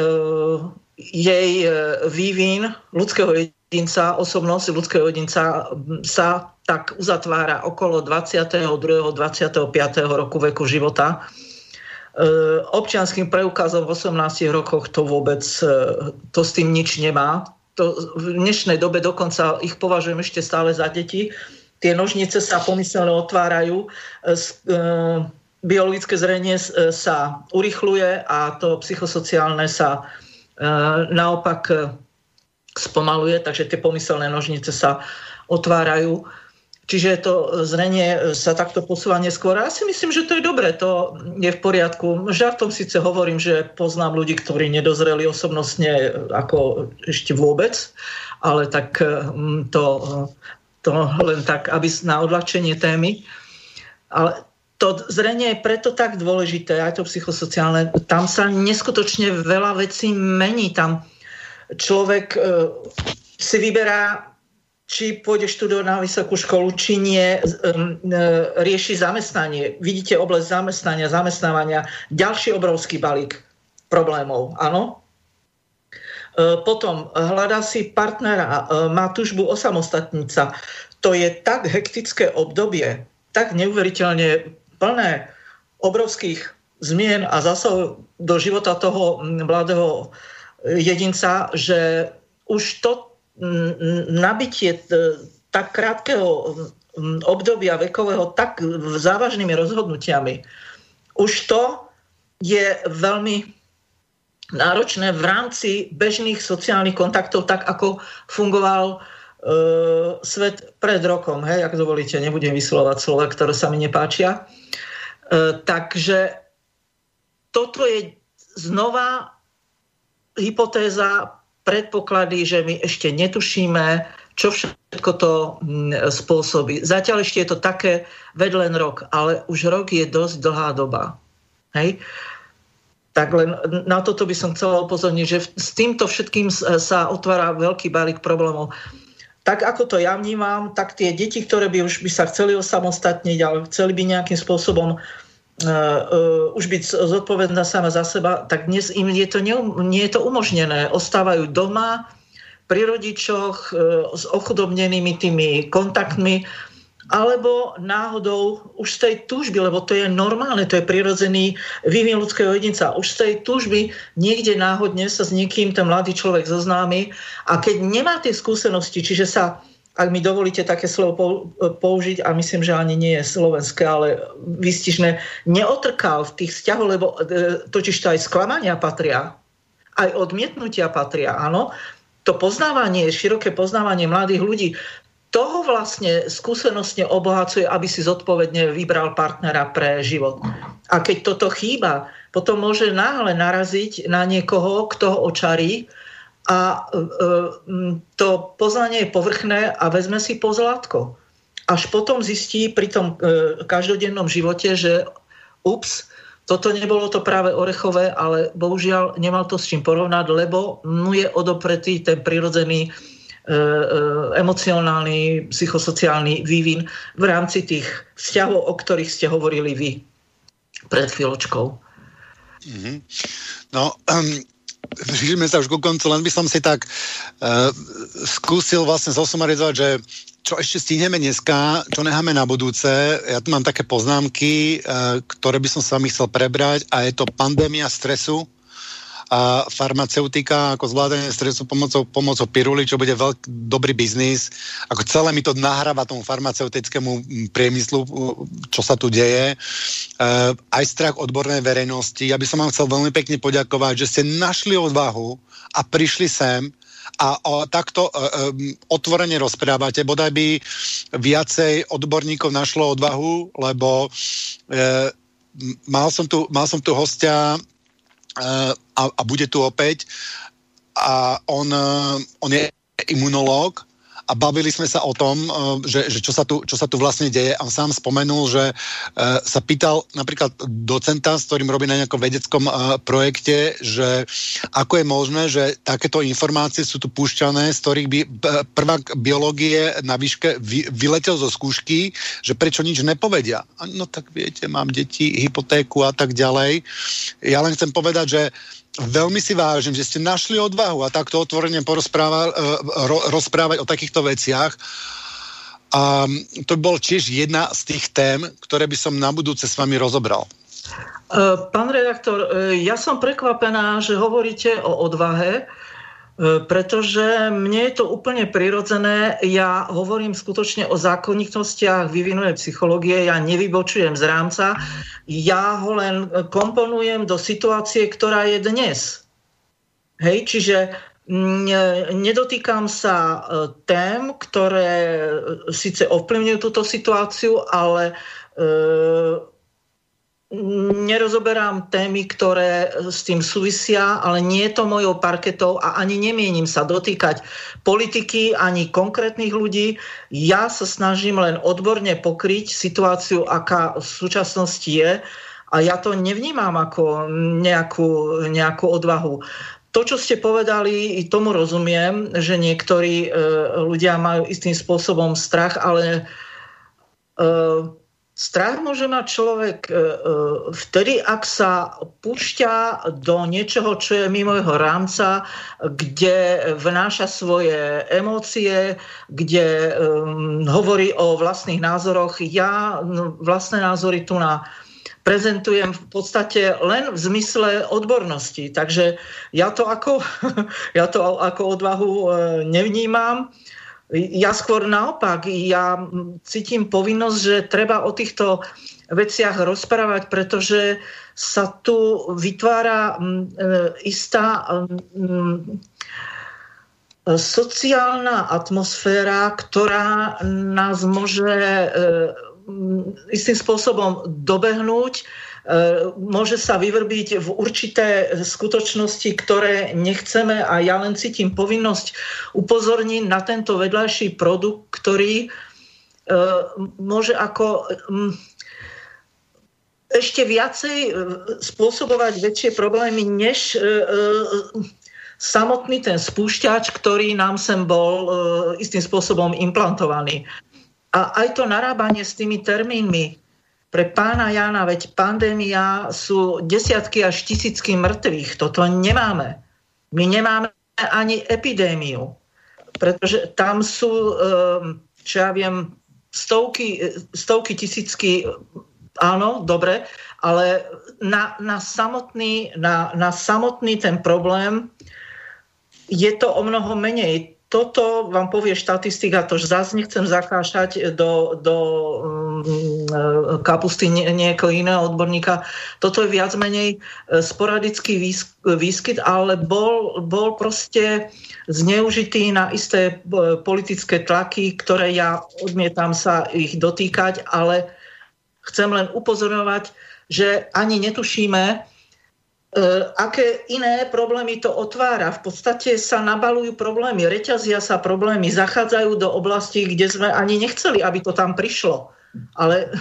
[SPEAKER 2] jej vývin ľudského jedinca, osobnosť ľudského jedinca sa tak uzatvára okolo 22. 25. roku veku života. Občianským preukazom v 18 rokoch to vôbec to s tým nič nemá to v dnešnej dobe dokonca ich považujem ešte stále za deti. Tie nožnice sa pomyselne otvárajú, e, e, biologické zrenie e, sa urychluje a to psychosociálne sa naopak spomaluje, takže tie pomyselné nožnice sa otvárajú Čiže to zrenie sa takto posúva neskôr. Ja si myslím, že to je dobré, to je v poriadku. Žartom síce hovorím, že poznám ľudí, ktorí nedozreli osobnostne ako ešte vôbec, ale tak mm, to, to len tak, aby na odľahčenie témy. Ale to zrenie je preto tak dôležité, aj to psychosociálne. Tam sa neskutočne veľa vecí mení. Tam človek e, si vyberá či pôjde študovať na vysokú školu, či nie, e, rieši zamestnanie. Vidíte oblasť zamestnania, zamestnávania, ďalší obrovský balík problémov, áno? E, potom hľadá si partnera, e, má tužbu osamostatnica. To je tak hektické obdobie, tak neuveriteľne plné obrovských zmien a zase do života toho mladého jedinca, že už to nabitie tak krátkeho obdobia vekového tak závažnými rozhodnutiami, už to je veľmi náročné v rámci bežných sociálnych kontaktov, tak ako fungoval e, svet pred rokom. Hej, ak dovolíte, nebudem vyslovať slova, ktoré sa mi nepáčia. E, takže toto je znova hypotéza, predpoklady, že my ešte netušíme, čo všetko to mm, spôsobí. Zatiaľ ešte je to také ved len rok, ale už rok je dosť dlhá doba. Hej? Tak len na toto by som chcela upozorniť, že s týmto všetkým sa otvára veľký balík problémov. Tak ako to ja vnímam, tak tie deti, ktoré by už by sa chceli osamostatniť, ale chceli by nejakým spôsobom uh, už byť zodpovedná sama za seba, tak dnes im je to nie, nie je to umožnené. Ostávajú doma pri rodičoch uh, s ochudobnenými tými kontaktmi alebo náhodou už z tej túžby, lebo to je normálne, to je prirodzený vývin ľudského jedinca, už z tej túžby niekde náhodne sa s niekým ten mladý človek zoznámi a keď nemá tie skúsenosti, čiže sa ak mi dovolíte také slovo použiť, a myslím, že ani nie je slovenské, ale vystižné, neotrkal v tých vzťahoch, lebo e, totiž to aj sklamania patria, aj odmietnutia patria, áno. To poznávanie, široké poznávanie mladých ľudí, toho vlastne skúsenostne obohacuje, aby si zodpovedne vybral partnera pre život. A keď toto chýba, potom môže náhle naraziť na niekoho, kto ho očarí a e, e, to poznanie je povrchné a vezme si pozlátko. Až potom zistí pri tom e, každodennom živote, že ups, toto nebolo to práve orechové, ale bohužiaľ nemal to s čím porovnať, lebo mu je odopretý ten prirodzený emocionálny, psychosociálny vývin v rámci tých vzťahov, o ktorých ste hovorili vy pred chvíľočkou.
[SPEAKER 1] Mm-hmm. No, um, blížime sa už ku koncu, len by som si tak uh, skúsil vlastne zosumarizovať, že čo ešte stihneme dneska, čo necháme na budúce. Ja tu mám také poznámky, uh, ktoré by som s vami chcel prebrať a je to pandémia stresu, a farmaceutika ako zvládanie stresu pomocou, pomocou piruli, čo bude veľký dobrý biznis. Ako celé mi to nahráva tomu farmaceutickému priemyslu, čo sa tu deje. E, aj strach odbornej verejnosti. Ja by som vám chcel veľmi pekne poďakovať, že ste našli odvahu a prišli sem a o, takto e, e, otvorene rozprávate. Bodaj by viacej odborníkov našlo odvahu, lebo e, mal som tu, mal som tu hostia a, a bude tu opäť. A on, on je imunológ a bavili sme sa o tom, že, že čo, sa tu, čo sa tu vlastne deje. A on sám spomenul, že sa pýtal napríklad docenta, s ktorým robí na nejakom vedeckom projekte, že ako je možné, že takéto informácie sú tu púšťané, z ktorých by prvák biológie na výške vy, vyletel zo skúšky, že prečo nič nepovedia. No tak viete, mám deti, hypotéku a tak ďalej. Ja len chcem povedať, že veľmi si vážim, že ste našli odvahu a takto otvorene porozprávať, e, rozprávať o takýchto veciach. A to bol tiež jedna z tých tém, ktoré by som na budúce s vami rozobral.
[SPEAKER 2] E, pán redaktor, e, ja som prekvapená, že hovoríte o odvahe, pretože mne je to úplne prirodzené. Ja hovorím skutočne o zákonitostiach vyvinujem psychológie, ja nevybočujem z rámca, ja ho len komponujem do situácie, ktorá je dnes. Hej, čiže nedotýkam sa e, tém, ktoré síce ovplyvňujú túto situáciu, ale e, nerozoberám témy, ktoré s tým súvisia, ale nie je to mojou parketou a ani nemienim sa dotýkať politiky ani konkrétnych ľudí. Ja sa snažím len odborne pokryť situáciu, aká v súčasnosti je a ja to nevnímam ako nejakú, nejakú odvahu. To, čo ste povedali, tomu rozumiem, že niektorí e, ľudia majú istým spôsobom strach, ale e, Strach môže mať človek e, e, vtedy, ak sa púšťa do niečoho, čo je mimo jeho rámca, kde vnáša svoje emócie, kde hovorí o vlastných názoroch. Ja no, vlastné názory tu na prezentujem v podstate len v zmysle odbornosti. Takže ja to ako, ja to ako odvahu nevnímam. Ja skôr naopak, ja cítim povinnosť, že treba o týchto veciach rozprávať, pretože sa tu vytvára istá sociálna atmosféra, ktorá nás môže istým spôsobom dobehnúť E, môže sa vyvrbiť v určité skutočnosti, ktoré nechceme a ja len cítim povinnosť upozorniť na tento vedľajší produkt, ktorý e, môže ako ešte viacej e, spôsobovať väčšie problémy, než samotný ten spúšťač, ktorý nám sem bol istým spôsobom implantovaný. A aj to narábanie s tými termínmi, pre pána Jana, veď pandémia sú desiatky až tisícky mŕtvych. Toto nemáme. My nemáme ani epidémiu, pretože tam sú, ehm, čo ja viem, stovky, stovky tisícky, áno, dobre, ale na, na, samotný, na, na samotný ten problém je to o mnoho menej toto vám povie štatistika, to zase nechcem zakášať do, do um, kapusty niekoho iného odborníka. Toto je viac menej e, sporadický výskyt, ale bol, bol proste zneužitý na isté e, politické tlaky, ktoré ja odmietam sa ich dotýkať, ale chcem len upozorňovať, že ani netušíme, E, aké iné problémy to otvára. V podstate sa nabalujú problémy, reťazia sa problémy, zachádzajú do oblastí, kde sme ani nechceli, aby to tam prišlo. Ale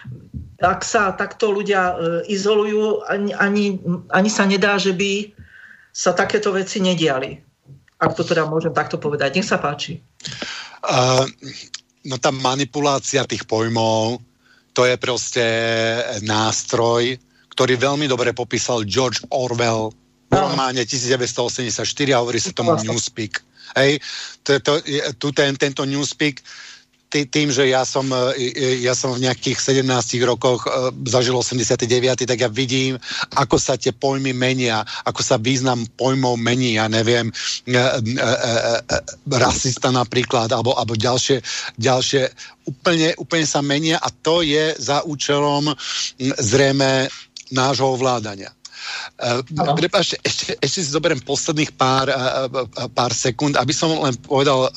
[SPEAKER 2] ak sa takto ľudia e, izolujú, ani, ani, ani sa nedá, že by sa takéto veci nediali. Ak to teda môžem takto povedať. Nech sa páči. Uh,
[SPEAKER 1] no tá manipulácia tých pojmov, to je proste nástroj, ktorý veľmi dobre popísal George Orwell v románe 1984 a hovorí sa tomu Newspeak. Hej, to, to, tu ten, tento Newspeak tým, že ja som, e, ja som v nejakých 17 rokoch e, zažil 89, tak ja vidím, ako sa tie pojmy menia, ako sa význam pojmov mení, ja neviem, e, rasista napríklad, alebo, alebo ďalšie, ďalšie úplne, úplne sa menia a to je za účelom zrejme nášho ovládania. Uh, Prepašte, ešte, ešte si zoberiem posledných pár, uh, pár sekúnd, aby som len povedal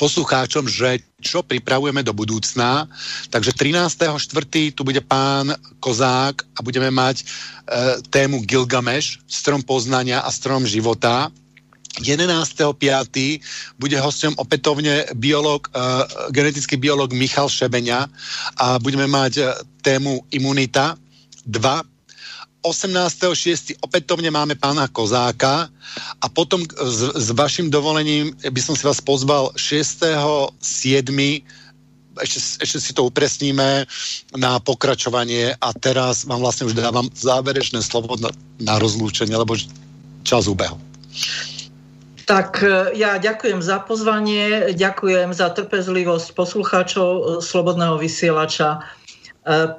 [SPEAKER 1] poslucháčom, že čo pripravujeme do budúcna. Takže 13.4. tu bude pán Kozák a budeme mať uh, tému Gilgameš, strom poznania a strom života. 11.5. bude hostom opätovne biolog, uh, genetický biolog Michal Šebeňa a budeme mať uh, tému imunita 2 18.6. opätovne máme pána Kozáka a potom s, s vašim dovolením by som si vás pozval 6.7. Ešte, ešte si to upresníme na pokračovanie a teraz vám vlastne už dávam záverečné slovo na, na rozlúčenie, lebo čas ubehol.
[SPEAKER 2] Tak e, ja ďakujem za pozvanie, ďakujem za trpezlivosť poslucháčov e, Slobodného vysielača.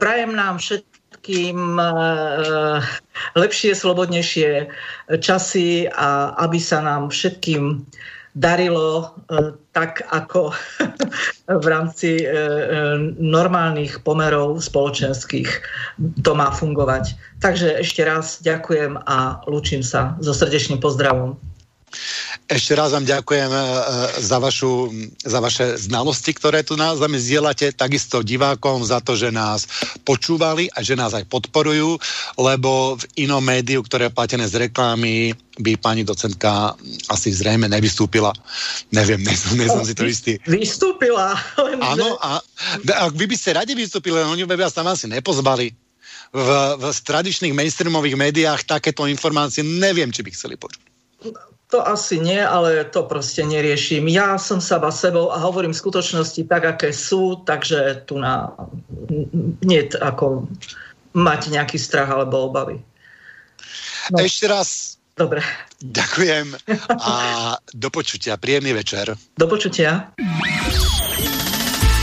[SPEAKER 2] Prajem nám všetkým všetkým eh, lepšie, slobodnejšie časy a aby sa nám všetkým darilo eh, tak, ako v rámci eh, normálnych pomerov spoločenských to má fungovať. Takže ešte raz ďakujem a lúčim sa so srdečným pozdravom.
[SPEAKER 1] Ešte raz vám ďakujem e, e, za, vašu, za vaše znalosti, ktoré tu nás zami zdieľate, takisto divákom za to, že nás počúvali a že nás aj podporujú, lebo v inom médiu, ktoré je platené z reklamy, by pani docentka asi zrejme nevystúpila. Neviem, nie som, nie som si to istý.
[SPEAKER 2] Vystúpila.
[SPEAKER 1] Áno, a, a vy by ste radi vystúpili, len oni by vás tam asi nepozvali. V, v tradičných mainstreamových médiách takéto informácie neviem, či by chceli počuť.
[SPEAKER 2] To asi nie, ale to proste neriešim. Ja som seba sebou a hovorím skutočnosti tak, aké sú, takže tu na nie ako mať nejaký strach alebo obavy.
[SPEAKER 1] No. Ešte raz
[SPEAKER 2] Dobre.
[SPEAKER 1] Ďakujem a do počutia. Príjemný večer.
[SPEAKER 2] Do počutia.